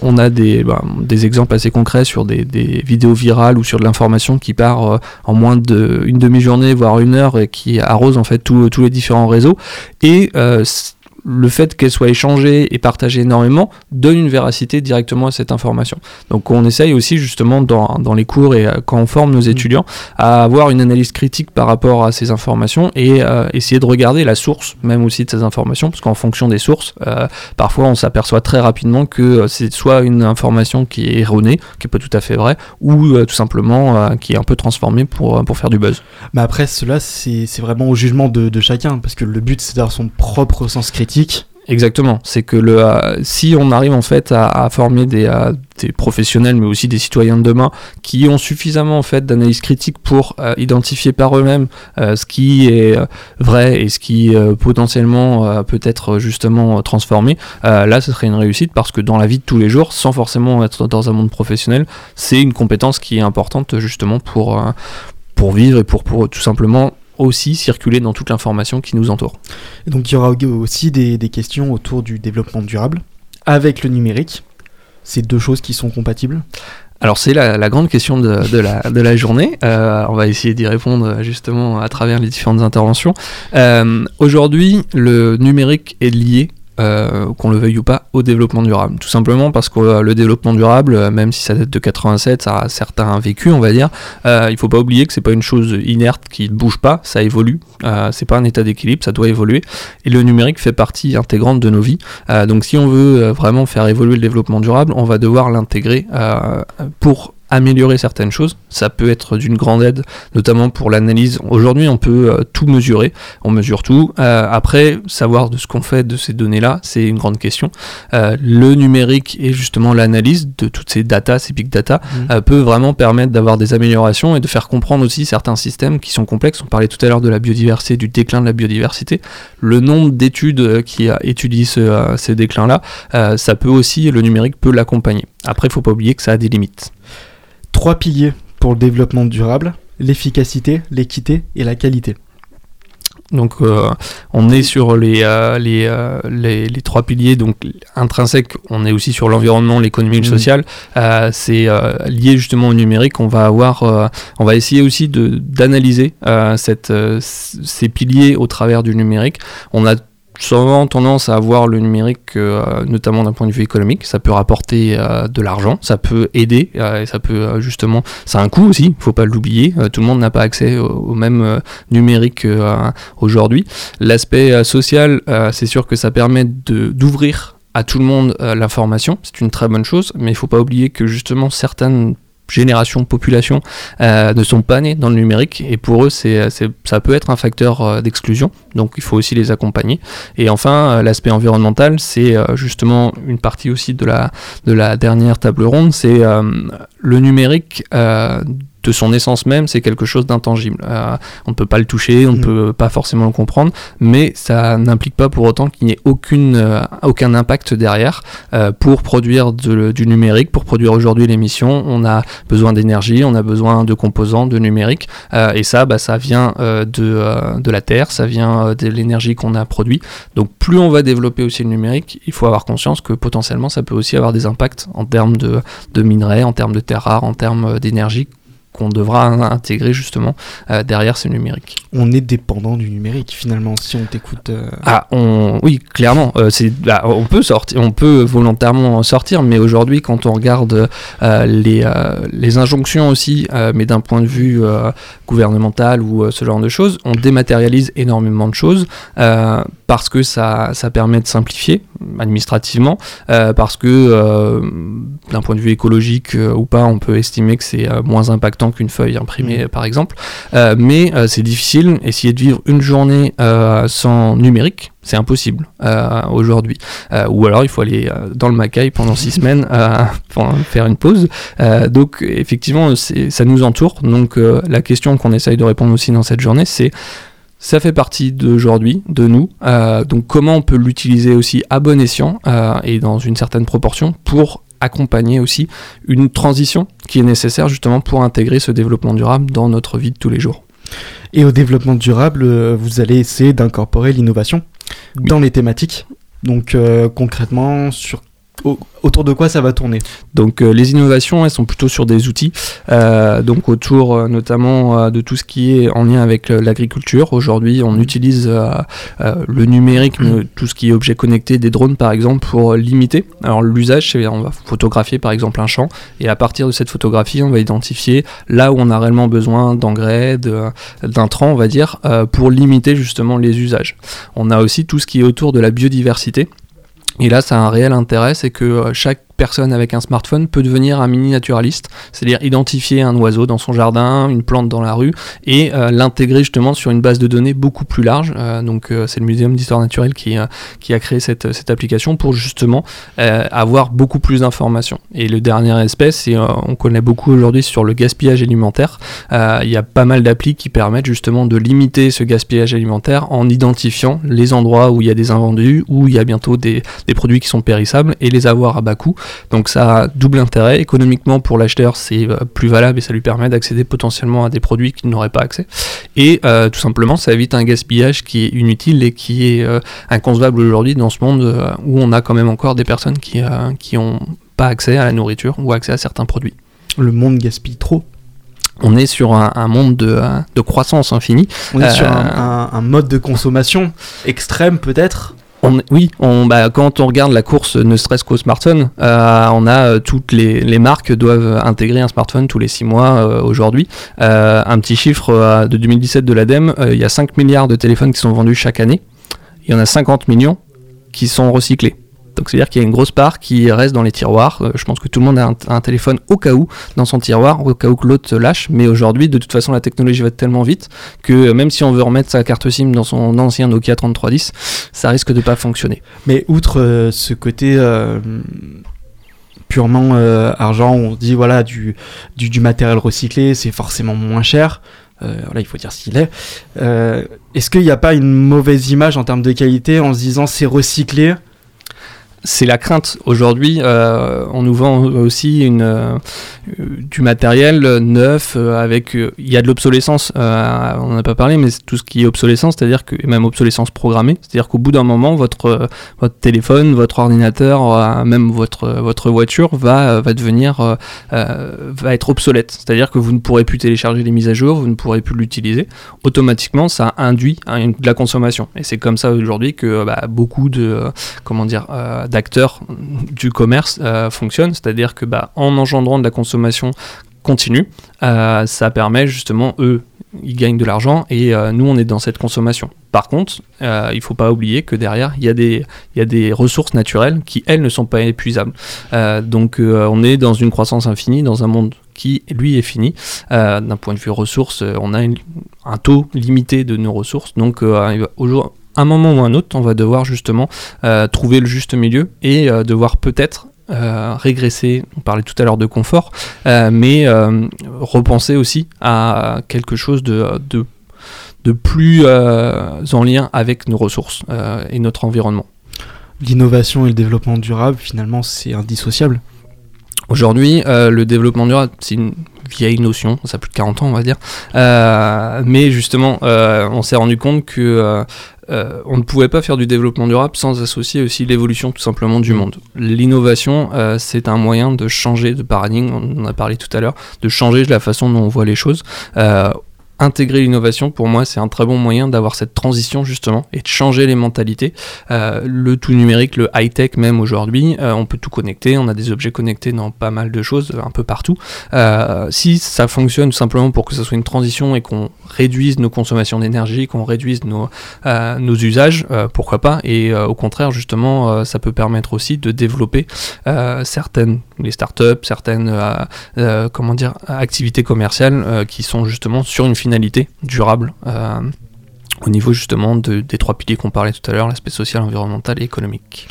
on a des, ben, des exemples assez concrets sur des, des vidéos virales ou sur de l'information qui part en moins d'une demi-journée voire une heure et qui arrose en fait tous les différents réseaux. Et le fait qu'elle soit échangée et partagée énormément donne une véracité directement à cette information. Donc on essaye aussi justement dans, dans les cours et euh, quand on forme nos étudiants à avoir une analyse critique par rapport à ces informations et euh, essayer de regarder la source même aussi de ces informations parce qu'en fonction des sources, euh, parfois on s'aperçoit très rapidement que c'est soit une information qui est erronée, qui est pas tout à fait vraie, ou euh, tout simplement qui est un peu transformée pour, pour faire du buzz. Mais après, cela, c'est c'est vraiment au jugement de, de chacun, parce que le but, c'est d'avoir son propre sens critique. Exactement, c'est que le, euh, si on arrive en fait à, former des, euh, des professionnels, mais aussi des citoyens de demain, qui ont suffisamment en fait d'analyse critique pour euh, identifier par eux-mêmes ce qui est vrai et ce qui potentiellement peut être justement transformé, là ce serait une réussite parce que dans la vie de tous les jours, sans forcément être dans un monde professionnel, c'est une compétence qui est importante justement pour, pour vivre et pour tout simplement aussi circuler dans toute l'information qui nous entoure. Et donc, il y aura aussi des, des questions autour du développement durable avec le numérique. C'est deux choses qui sont compatibles. Alors c'est la, la grande question de, de la, de la journée. Euh, on va essayer d'y répondre euh, justement à travers les différentes interventions. Euh, Aujourd'hui, le numérique est lié euh, qu'on le veuille ou pas, au développement durable. Tout simplement parce que euh, le développement durable, euh, même si ça date de 87, ça a certains vécu, on va dire, il faut pas oublier que c'est pas une chose inerte qui ne bouge pas, ça évolue. C'est pas un état d'équilibre, ça doit évoluer. Et le numérique fait partie intégrante de nos vies. Donc si on veut vraiment faire évoluer le développement durable, on va devoir l'intégrer pour améliorer certaines choses. Ça peut être d'une grande aide, notamment pour l'analyse. Aujourd'hui, on peut euh, tout mesurer, on mesure tout. Euh, après, savoir de ce qu'on fait de ces données-là, c'est une grande question. Euh, le numérique et justement l'analyse de toutes ces data, ces big data, euh, peut vraiment permettre d'avoir des améliorations et de faire comprendre aussi certains systèmes qui sont complexes. On parlait tout à l'heure de la biodiversité, du déclin de la biodiversité. Le nombre d'études qui étudient ce, ces déclins-là, ça peut aussi, le numérique peut l'accompagner. Après, il faut pas oublier que ça a des limites. Trois piliers pour le développement durable l'efficacité, l'équité et la qualité. Donc euh, on est sur les, euh, les, euh, les, les trois piliers, donc intrinsèques, on est aussi sur l'environnement, l'économie et le Mhm. social. C'est lié justement au numérique, on va avoir, on va essayer aussi d'analyser cette, ces piliers au travers du numérique. On a souvent tendance à voir le numérique, euh, notamment d'un point de vue économique, ça peut rapporter euh, de l'argent, ça peut aider, euh, et ça peut justement, ça a un coût aussi, faut pas l'oublier, tout le monde n'a pas accès au, même numérique aujourd'hui. L'aspect social, c'est sûr que ça permet d'ouvrir à tout le monde euh, l'information, c'est une très bonne chose, mais il faut pas oublier que justement certaines générations, populations euh, ne sont pas nées dans le numérique. Et pour eux c'est, c'est- ça peut être un facteur euh, d'exclusion. Donc il faut aussi les accompagner. Et enfin euh, l'aspect environnemental c'est euh, justement une partie aussi de la, de la dernière table ronde c'est euh, le numérique euh, de son essence même, c'est quelque chose d'intangible. Euh, on ne peut pas le toucher, on ne Mm. peut pas forcément le comprendre, mais ça n'implique pas pour autant qu'il n'y ait aucune, euh, aucun impact derrière. Euh, pour produire de- du numérique, pour produire aujourd'hui l'émission, on a besoin d'énergie, on a besoin de composants, de numérique, et ça, bah, ça vient de, de la Terre, ça vient de l'énergie qu'on a produit. Donc plus on va développer aussi le numérique, il faut avoir conscience que potentiellement ça peut aussi avoir des impacts en termes de, de minerais, en termes de terres rares, en termes d'énergie qu'on devra in- intégrer justement euh, derrière ce numérique. On est dépendant du numérique finalement si on t'écoute. euh, Ah, on, oui, clairement, euh, c'est, bah, on peut sortir, on peut volontairement en sortir, mais aujourd'hui, quand on regarde les, les injonctions aussi, mais d'un point de vue gouvernemental ou ce genre de choses, on dématérialise énormément de choses parce que ça, ça permet de simplifier administrativement, euh, parce que euh, d'un point de vue écologique euh, ou pas, on peut estimer que c'est moins impactant qu'une feuille imprimée, par exemple. Mais c'est difficile. Essayer de vivre une journée sans numérique, c'est impossible euh, aujourd'hui. Euh, ou alors il faut aller euh, dans le Macaï pendant six semaines pour faire une pause. Donc effectivement, ça nous entoure. Donc la question qu'on essaye de répondre aussi dans cette journée, c'est ça fait partie d'aujourd'hui, de nous. Euh, donc comment on peut l'utiliser aussi à bon escient euh, et dans une certaine proportion pour accompagner aussi une transition qui est nécessaire justement pour intégrer ce développement durable dans notre vie de tous les jours. Et au développement durable, euh, vous allez essayer d'incorporer l'innovation dans les thématiques. Donc euh, concrètement, sur autour de quoi ça va tourner Donc euh, les innovations, elles sont plutôt sur des outils, euh, donc autour euh, notamment euh, de tout ce qui est en lien avec l'agriculture. Aujourd'hui, on utilise euh, euh, le numérique, mais tout ce qui est objet connecté, des drones par exemple, pour limiter. Alors l'usage, c'est on va photographier par exemple un champ, et à partir de cette photographie, on va identifier là où on a réellement besoin d'engrais, de- d'intrants, on va dire, pour limiter justement les usages. On a aussi tout ce qui est autour de la biodiversité. Et là, ça a un réel intérêt, c'est que euh, chaque personne avec un smartphone peut devenir un mini naturaliste, c'est-à-dire identifier un oiseau dans son jardin, une plante dans la rue, et euh, l'intégrer justement sur une base de données beaucoup plus large. Euh, donc euh, c'est le Muséum d'histoire naturelle qui, a créé cette, application pour justement avoir beaucoup plus d'informations. Et le dernier aspect, c'est on connaît beaucoup aujourd'hui sur le gaspillage alimentaire. Il y a pas mal d'applis qui permettent justement de limiter ce gaspillage alimentaire en identifiant les endroits où il y a des invendus, où il y a bientôt des produits qui sont périssables et les avoir à bas coût. Donc ça a double intérêt. Économiquement, pour l'acheteur, c'est euh, plus valable et ça lui permet d'accéder potentiellement à des produits qu'il n'aurait pas accès. Et euh, tout simplement, ça évite un gaspillage qui est inutile et qui est euh, inconcevable aujourd'hui dans ce monde euh, où on a quand même encore des personnes qui, euh, qui ont pas accès à la nourriture ou accès à certains produits. Le monde gaspille trop. On est sur un, un monde de, de croissance infinie. On est sur un, un- un mode de consommation extrême peut-être. Oui, on, bah, quand on regarde la course, ne serait-ce qu'au smartphone, euh, on a euh, toutes les, les marques doivent intégrer un smartphone tous les 6 mois euh, aujourd'hui. Euh, un petit chiffre euh, de 2017 de l'ADEME, euh, il y a 5 milliards de téléphones qui sont vendus chaque année. Il y en a 50 millions qui sont recyclés. Donc c'est-à-dire qu'il y a une grosse part qui reste dans les tiroirs. Euh, je pense que tout le monde a un, téléphone au cas où dans son tiroir, au cas où que l'autre lâche. Mais aujourd'hui, de toute façon, la technologie va tellement vite que euh, même si on veut remettre sa carte SIM dans son ancien Nokia 3310, ça risque de pas fonctionner. Mais outre euh, ce côté purement argent, on se dit voilà du, du, du matériel recyclé, c'est forcément moins cher. Voilà, il faut dire ce qu'il est. Est-ce qu'il n'y a pas une mauvaise image en termes de qualité en se disant c'est recyclé c'est la crainte. Aujourd'hui, euh, on nous vend aussi euh, du matériel neuf euh, avec. Il y a de l'obsolescence, on n'en a pas parlé, mais tout ce qui est obsolescence, c'est-à-dire que même obsolescence programmée, c'est-à-dire qu'au bout d'un moment, votre, téléphone, votre ordinateur, même votre, votre voiture va, va devenir. va être obsolète. C'est-à-dire que vous ne pourrez plus télécharger les mises à jour, vous ne pourrez plus l'utiliser. Automatiquement, ça induit de la consommation. Et c'est comme ça aujourd'hui que bah, beaucoup de. comment dire d'acteurs du commerce euh, fonctionnent, c'est-à-dire que bah, en engendrant de la consommation continue, euh, ça permet justement eux ils gagnent de l'argent et euh, nous on est dans cette consommation. Par contre, euh, il faut pas oublier que derrière il y a des ressources naturelles qui elles ne sont pas épuisables. Donc on est dans une croissance infinie dans un monde qui lui est fini. D'un point de vue ressources, on a un taux limité de nos ressources. Donc euh, un moment ou un autre, on va devoir justement euh, trouver le juste milieu et euh, devoir peut-être euh, régresser, on parlait tout à l'heure de confort, mais repenser aussi à quelque chose de, de, de plus en lien avec nos ressources et notre environnement. L'innovation et le développement durable, finalement, c'est indissociable. Aujourd'hui, le développement durable, c'est une vieille notion, ça a plus de 40 ans, on va dire. Euh, mais justement, euh, on s'est rendu compte que euh, on ne pouvait pas faire du développement durable sans associer aussi l'évolution tout simplement du monde. L'innovation, euh, c'est un moyen de changer de paradigme, on en a parlé tout à l'heure, de changer la façon dont on voit les choses. Euh, intégrer l'innovation, pour moi, c'est un très bon moyen d'avoir cette transition justement et de changer les mentalités. Le tout numérique, le high-tech même aujourd'hui, on peut tout connecter, on a des objets connectés dans pas mal de choses, un peu partout. Si ça fonctionne tout simplement pour que ça soit une transition et qu'on réduise nos consommations d'énergie, qu'on réduise nos, euh, nos usages, euh, pourquoi pas Et euh, au contraire, justement, ça peut permettre aussi de développer certaines, les startups, certaines, comment dire, activités commerciales qui sont justement sur une finalité durable. au niveau justement de- des trois piliers qu'on parlait tout à l'heure, l'aspect social, environnemental et économique.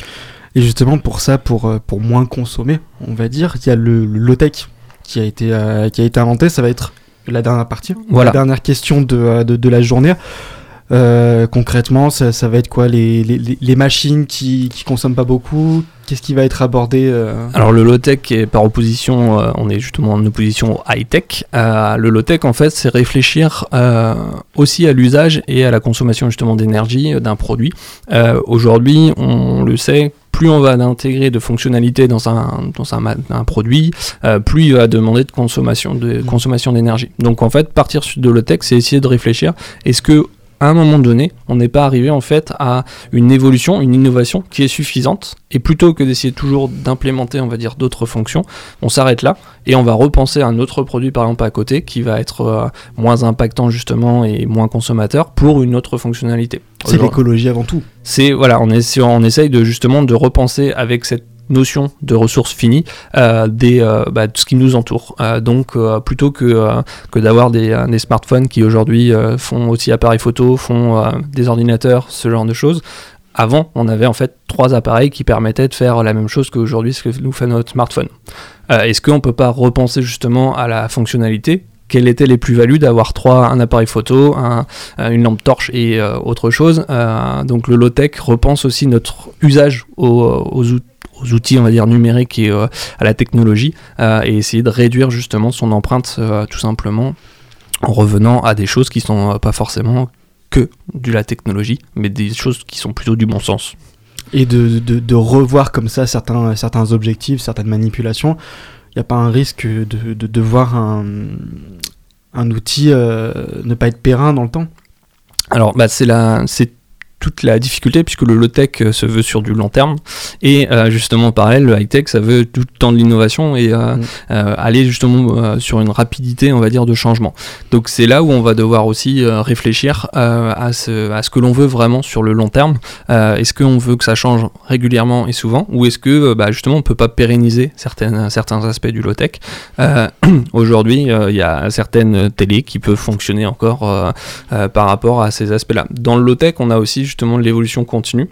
Et justement, pour ça, pour, pour moins consommer, on va dire, il y a le, low-tech qui, qui a été inventé. Ça va être la dernière partie, Voilà. la dernière question de, euh, de, de la journée. Euh, concrètement, ça, ça va être quoi les, les, les- les machines qui, qui consomment pas beaucoup? Qu'est-ce qui va être abordé euh Alors le low-tech est par opposition, euh, on est justement en opposition au high-tech. Euh, le low-tech en fait c'est réfléchir aussi à l'usage et à la consommation justement d'énergie d'un produit. Aujourd'hui on le sait, plus on va intégrer de fonctionnalités dans un, dans un, produit, plus il va demander de consommation de consommation d'énergie. Donc en fait partir de low-tech c'est essayer de réfléchir, est-ce que à un moment donné, on n'est pas arrivé en fait à une évolution, une innovation qui est suffisante, et plutôt que d'essayer toujours d'implémenter, on va dire, d'autres fonctions, on s'arrête là et on va repenser à un autre produit par exemple à côté qui va être euh, moins impactant justement et moins consommateur pour une autre fonctionnalité. C'est l'écologie avant tout. c'est voilà, on, essaie, on essaye de justement de repenser avec cette notion de ressources finies euh, des, euh, bah, de ce qui nous entoure. Euh, donc euh, plutôt que, euh, que d'avoir des, smartphones qui aujourd'hui font aussi appareils photo, font des ordinateurs, ce genre de choses. Avant, on avait en fait trois appareils qui permettaient de faire la même chose qu'aujourd'hui ce que nous fait notre smartphone. Est-ce qu'on peut pas repenser justement à la fonctionnalité? Quelles étaient les plus-values d'avoir trois, un appareil photo, un, une lampe torche et autre chose? Donc le low-tech repense aussi notre usage aux, aux aux outils, on va dire, numériques et euh, à la technologie, euh, et essayer de réduire justement son empreinte euh, tout simplement en revenant à des choses qui sont euh, pas forcément que de la technologie, mais des choses qui sont plutôt du bon sens. Et de, de, de revoir comme ça certains, certains objectifs, certaines manipulations. Il n'y a pas un risque de, de, voir un, un outil ne pas être périn dans le temps? Alors, bah, c'est la, c'est toute la difficulté puisque le low-tech euh, se veut sur du long terme et euh, justement en parallèle le high-tech ça veut tout le temps de l'innovation et euh, Mm. euh, aller justement sur une rapidité on va dire de changement. Donc c'est là où on va devoir aussi réfléchir à, ce, à ce que l'on veut vraiment sur le long terme. Est-ce qu'on veut que ça change régulièrement et souvent ou est-ce que bah, justement on peut pas pérenniser certaines, certains aspects du low-tech? Aujourd'hui il y a certaines télés qui peuvent fonctionner encore par rapport à ces aspects-là. Dans le low-tech on a aussi justement l'évolution continue.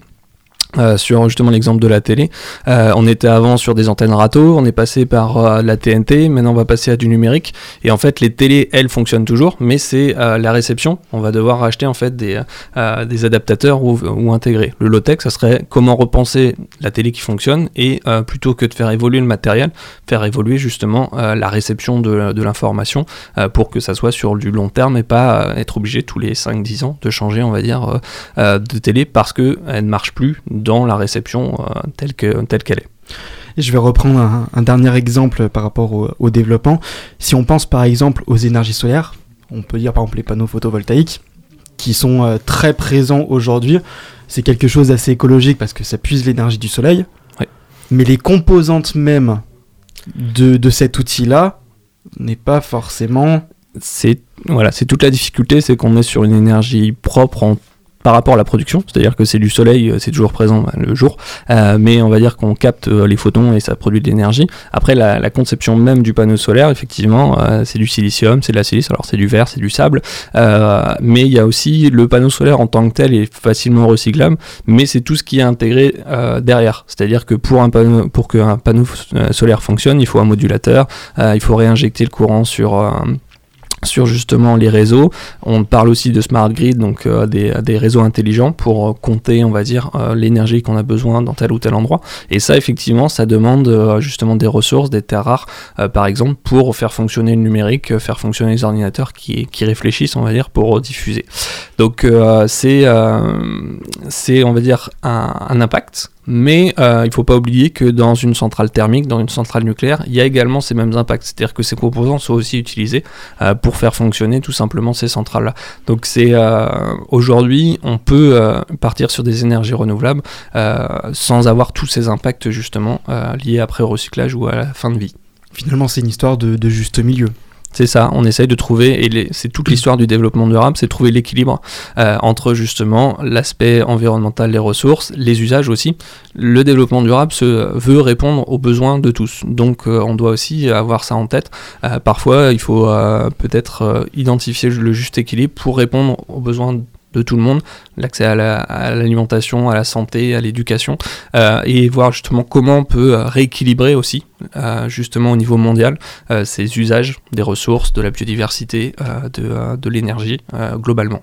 Euh, sur justement l'exemple de la télé, Euh, on était avant sur des antennes râteaux, on est passé par euh, la TNT, maintenant on va passer à du numérique. Et en fait, les télés, elles fonctionnent toujours, mais c'est la réception. On va devoir acheter en fait des, adaptateurs ou, intégrer. Le low tech, ça serait comment repenser la télé qui fonctionne et plutôt que de faire évoluer le matériel, faire évoluer justement la réception de, de l'information pour que ça soit sur du long terme et pas être obligé tous les 5-10 ans de changer, on va dire, de télé parce que elle ne marche plus dans la réception euh, telle que telle qu'elle est. Et je vais reprendre un, un dernier exemple par rapport au, au développement. Si on pense par exemple aux énergies solaires, on peut dire par exemple les panneaux photovoltaïques, qui sont euh, très présents aujourd'hui. C'est quelque chose d'assez écologique parce que ça puise l'énergie du soleil. Mais les composantes même de, de cet outil-là n'est pas forcément... C'est voilà, c'est toute la difficulté, c'est qu'on est sur une énergie propre en par rapport à la production, c'est-à-dire que c'est du soleil, euh, c'est toujours présent bah, le jour, euh, mais on va dire qu'on capte euh, les photons et ça produit de l'énergie. Après, la, conception même du panneau solaire, effectivement, c'est du silicium, c'est de la silice, alors c'est du verre, c'est du sable, mais il y a aussi le panneau solaire en tant que tel est facilement recyclable, mais c'est tout ce qui est intégré derrière. C'est-à-dire que pour un panneau, pour qu'un panneau solaire fonctionne, il faut un modulateur, il faut réinjecter le courant sur euh, sur justement les réseaux. On parle aussi de smart grid, donc euh, des, réseaux intelligents pour euh, compter, on va dire, euh, l'énergie qu'on a besoin dans tel ou tel endroit. Et ça, effectivement, ça demande justement des ressources, des terres rares, par exemple, pour faire fonctionner le numérique, faire fonctionner les ordinateurs qui, réfléchissent, on va dire, pour diffuser. Donc c'est, on va dire, un impact. Mais euh, il ne faut pas oublier que dans une centrale thermique, dans une centrale nucléaire, il y a également ces mêmes impacts. C'est-à-dire que ces composants sont aussi utilisés euh, pour faire fonctionner tout simplement ces centrales-là. Donc c'est euh, aujourd'hui, on peut partir sur des énergies renouvelables sans avoir tous ces impacts justement liés après au recyclage ou à la fin de vie. Finalement, c'est une histoire de juste milieu. C'est ça, on essaye de trouver, et c'est toute l'histoire du développement durable, c'est trouver l'équilibre euh, entre justement l'aspect environnemental des ressources, les usages aussi. Le développement durable se veut répondre aux besoins de tous, donc euh, on doit aussi avoir ça en tête. Euh, parfois, il faut peut-être identifier le juste équilibre pour répondre aux besoins de tout le monde, l'accès à la- à l'alimentation, à la santé, à l'éducation, euh, et voir justement comment on peut euh, rééquilibrer aussi, euh, justement au niveau mondial, ces usages des ressources, de la biodiversité, de, l'énergie globalement.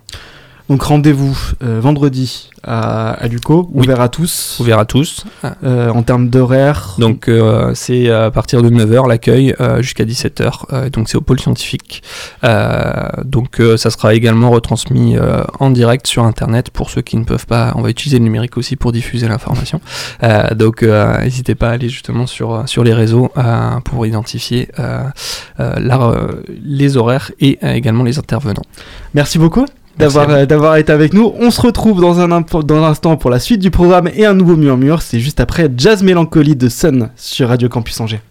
Donc rendez-vous euh, vendredi à, à Luco, Oui. ouvert à tous. Ouvert à tous. Euh, en termes d'horaire, Donc euh, c'est à partir de 9h l'accueil euh, jusqu'à 17h. euh, donc c'est au pôle scientifique. Euh, donc euh, ça sera également retransmis euh, en direct sur internet pour ceux qui ne peuvent pas. On va utiliser le numérique aussi pour diffuser l'information. Euh, donc euh, n'hésitez pas à aller justement sur, sur les réseaux euh, pour identifier euh, euh, la- euh, les horaires et euh, également les intervenants. merci beaucoup d'avoir euh, d'avoir été avec nous. On se retrouve dans un, dans un instant pour la suite du programme et un nouveau murmure. C'est juste après Jazz Mélancolie de Sun sur Radio Campus Angers.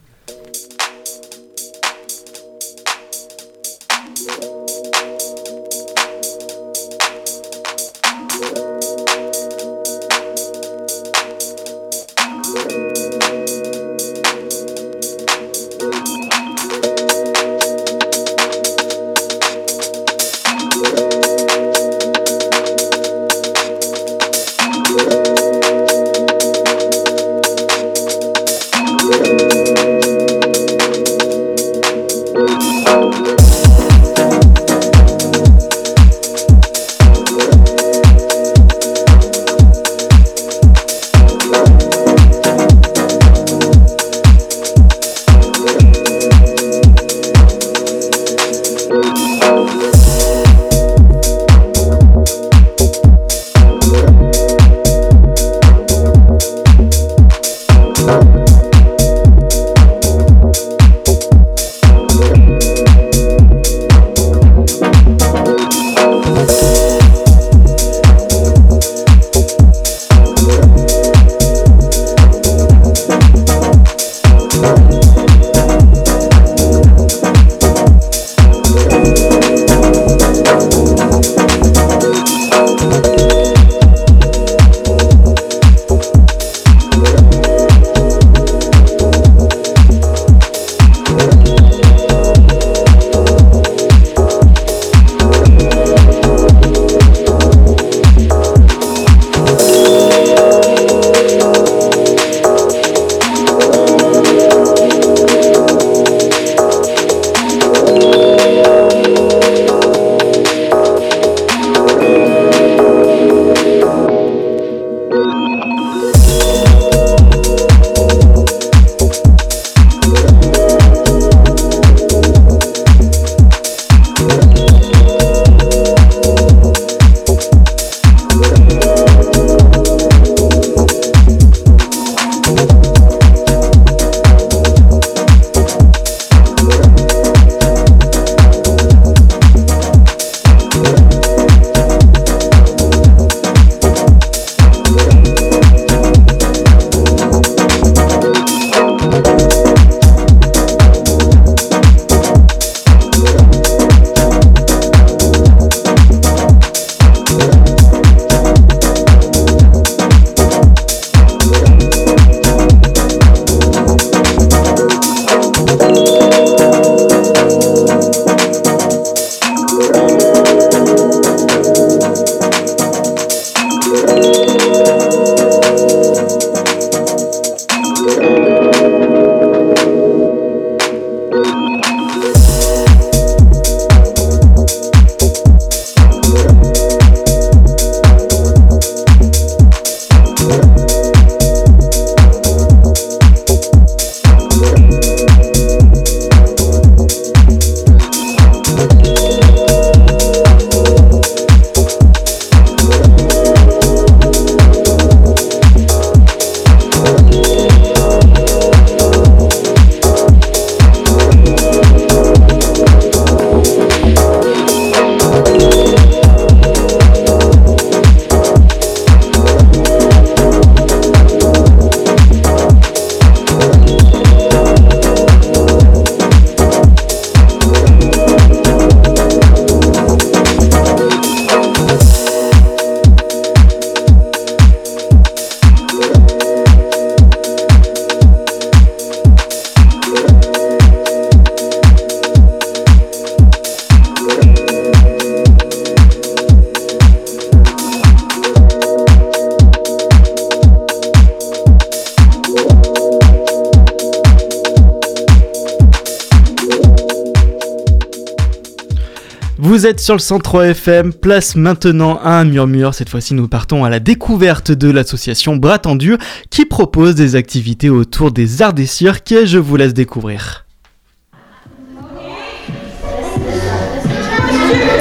Sur le 103 FM, place maintenant à un murmure. Cette fois-ci, nous partons à la découverte de l'association Bras Tendu qui propose des activités autour des arts des cirques et je vous laisse découvrir.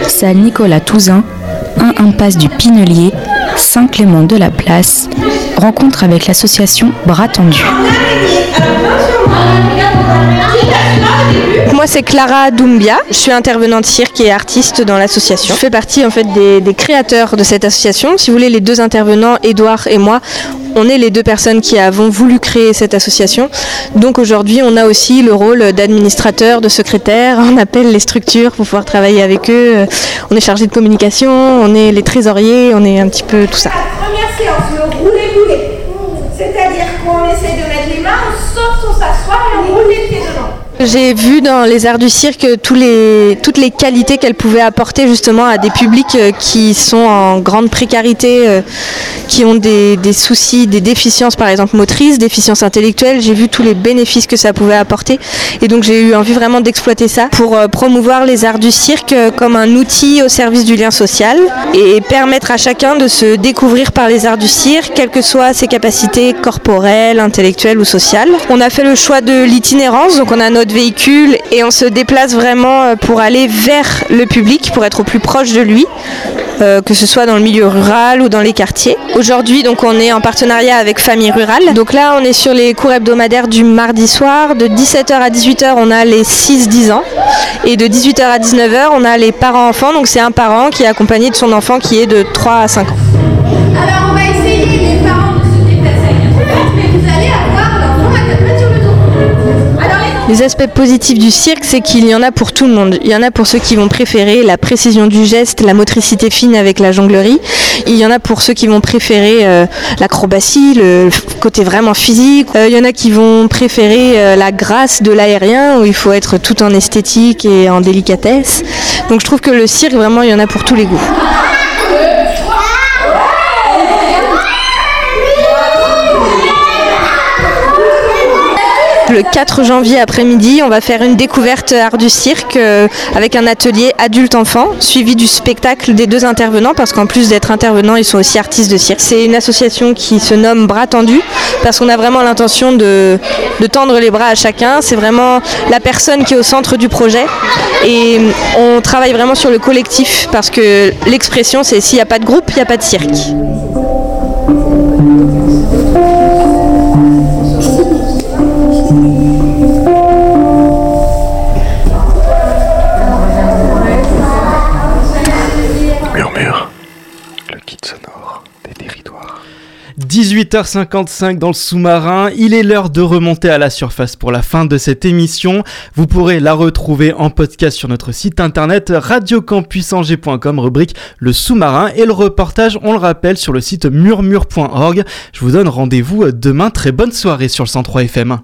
Salle Nicolas Touzin, 1 impasse du Pinelier, Saint-Clément de la Place, rencontre avec l'association Bras Tendu. Moi, c'est Clara Doumbia. Je suis intervenante cirque et artiste dans l'association. Je fais partie en fait des, des créateurs de cette association. Si vous voulez, les deux intervenants, Edouard et moi, on est les deux personnes qui avons voulu créer cette association. Donc aujourd'hui, on a aussi le rôle d'administrateur, de secrétaire. On appelle les structures pour pouvoir travailler avec eux. On est chargé de communication, on est les trésoriers, on est un petit peu tout ça. Première séance, le. C'est-à-dire qu'on essaie de mettre les mains, on sort, on s'assoit et on roule. J'ai vu dans les arts du cirque tous les, toutes les qualités qu'elle pouvait apporter justement à des publics euh, qui sont en grande précarité, euh, qui ont des, des soucis, des déficiences par exemple motrices, déficiences intellectuelles. J'ai vu tous les bénéfices que ça pouvait apporter et donc j'ai eu envie vraiment d'exploiter ça pour euh, promouvoir les arts du cirque comme un outil au service du lien social et permettre à chacun de se découvrir par les arts du cirque, quelles que soient ses capacités corporelles, intellectuelles ou sociales. On a fait le choix de l'itinérance, donc on a notre véhicule et on se déplace vraiment euh, pour aller vers le public, pour être au plus proche de lui, euh, que ce soit dans le milieu rural ou dans les quartiers. Aujourd'hui, donc on est en partenariat avec Famille Rurale. Donc là, on est sur les cours hebdomadaires du mardi soir. De 17h à 18h, on a les 6-10 ans. Et de 18h à 19h, on a les parents-enfants. Donc c'est un parent qui est accompagné de son enfant qui est de 3 à 5 ans. Les aspects positifs du cirque, c'est qu'il y en a pour tout le monde. Il y en a pour ceux qui vont préférer la précision du geste, la motricité fine avec la jonglerie. Il y en a pour ceux qui vont préférer euh, l'acrobatie, le côté vraiment physique. Euh, il y en a qui vont préférer euh, la grâce de l'aérien, où il faut être tout en esthétique et en délicatesse. Donc je trouve que le cirque, vraiment, il y en a pour tous les goûts. Le 4 janvier après-midi, on va faire une découverte art du cirque euh, avec un atelier adulte-enfant suivi du spectacle des deux intervenants parce qu'en plus d'être intervenants, ils sont aussi artistes de cirque. C'est une association qui se nomme Bras Tendus parce qu'on a vraiment l'intention de, de tendre les bras à chacun. C'est vraiment la personne qui est au centre du projet et on travaille vraiment sur le collectif parce que l'expression c'est s'il n'y a pas de groupe, il n'y a pas de cirque. 18h55 dans le sous-marin, il est l'heure de remonter à la surface pour la fin de cette émission. Vous pourrez la retrouver en podcast sur notre site internet radiocampusangers.com, rubrique le sous-marin et le reportage, on le rappelle, sur le site murmure.org. Je vous donne rendez-vous demain, très bonne soirée sur le 103 FM.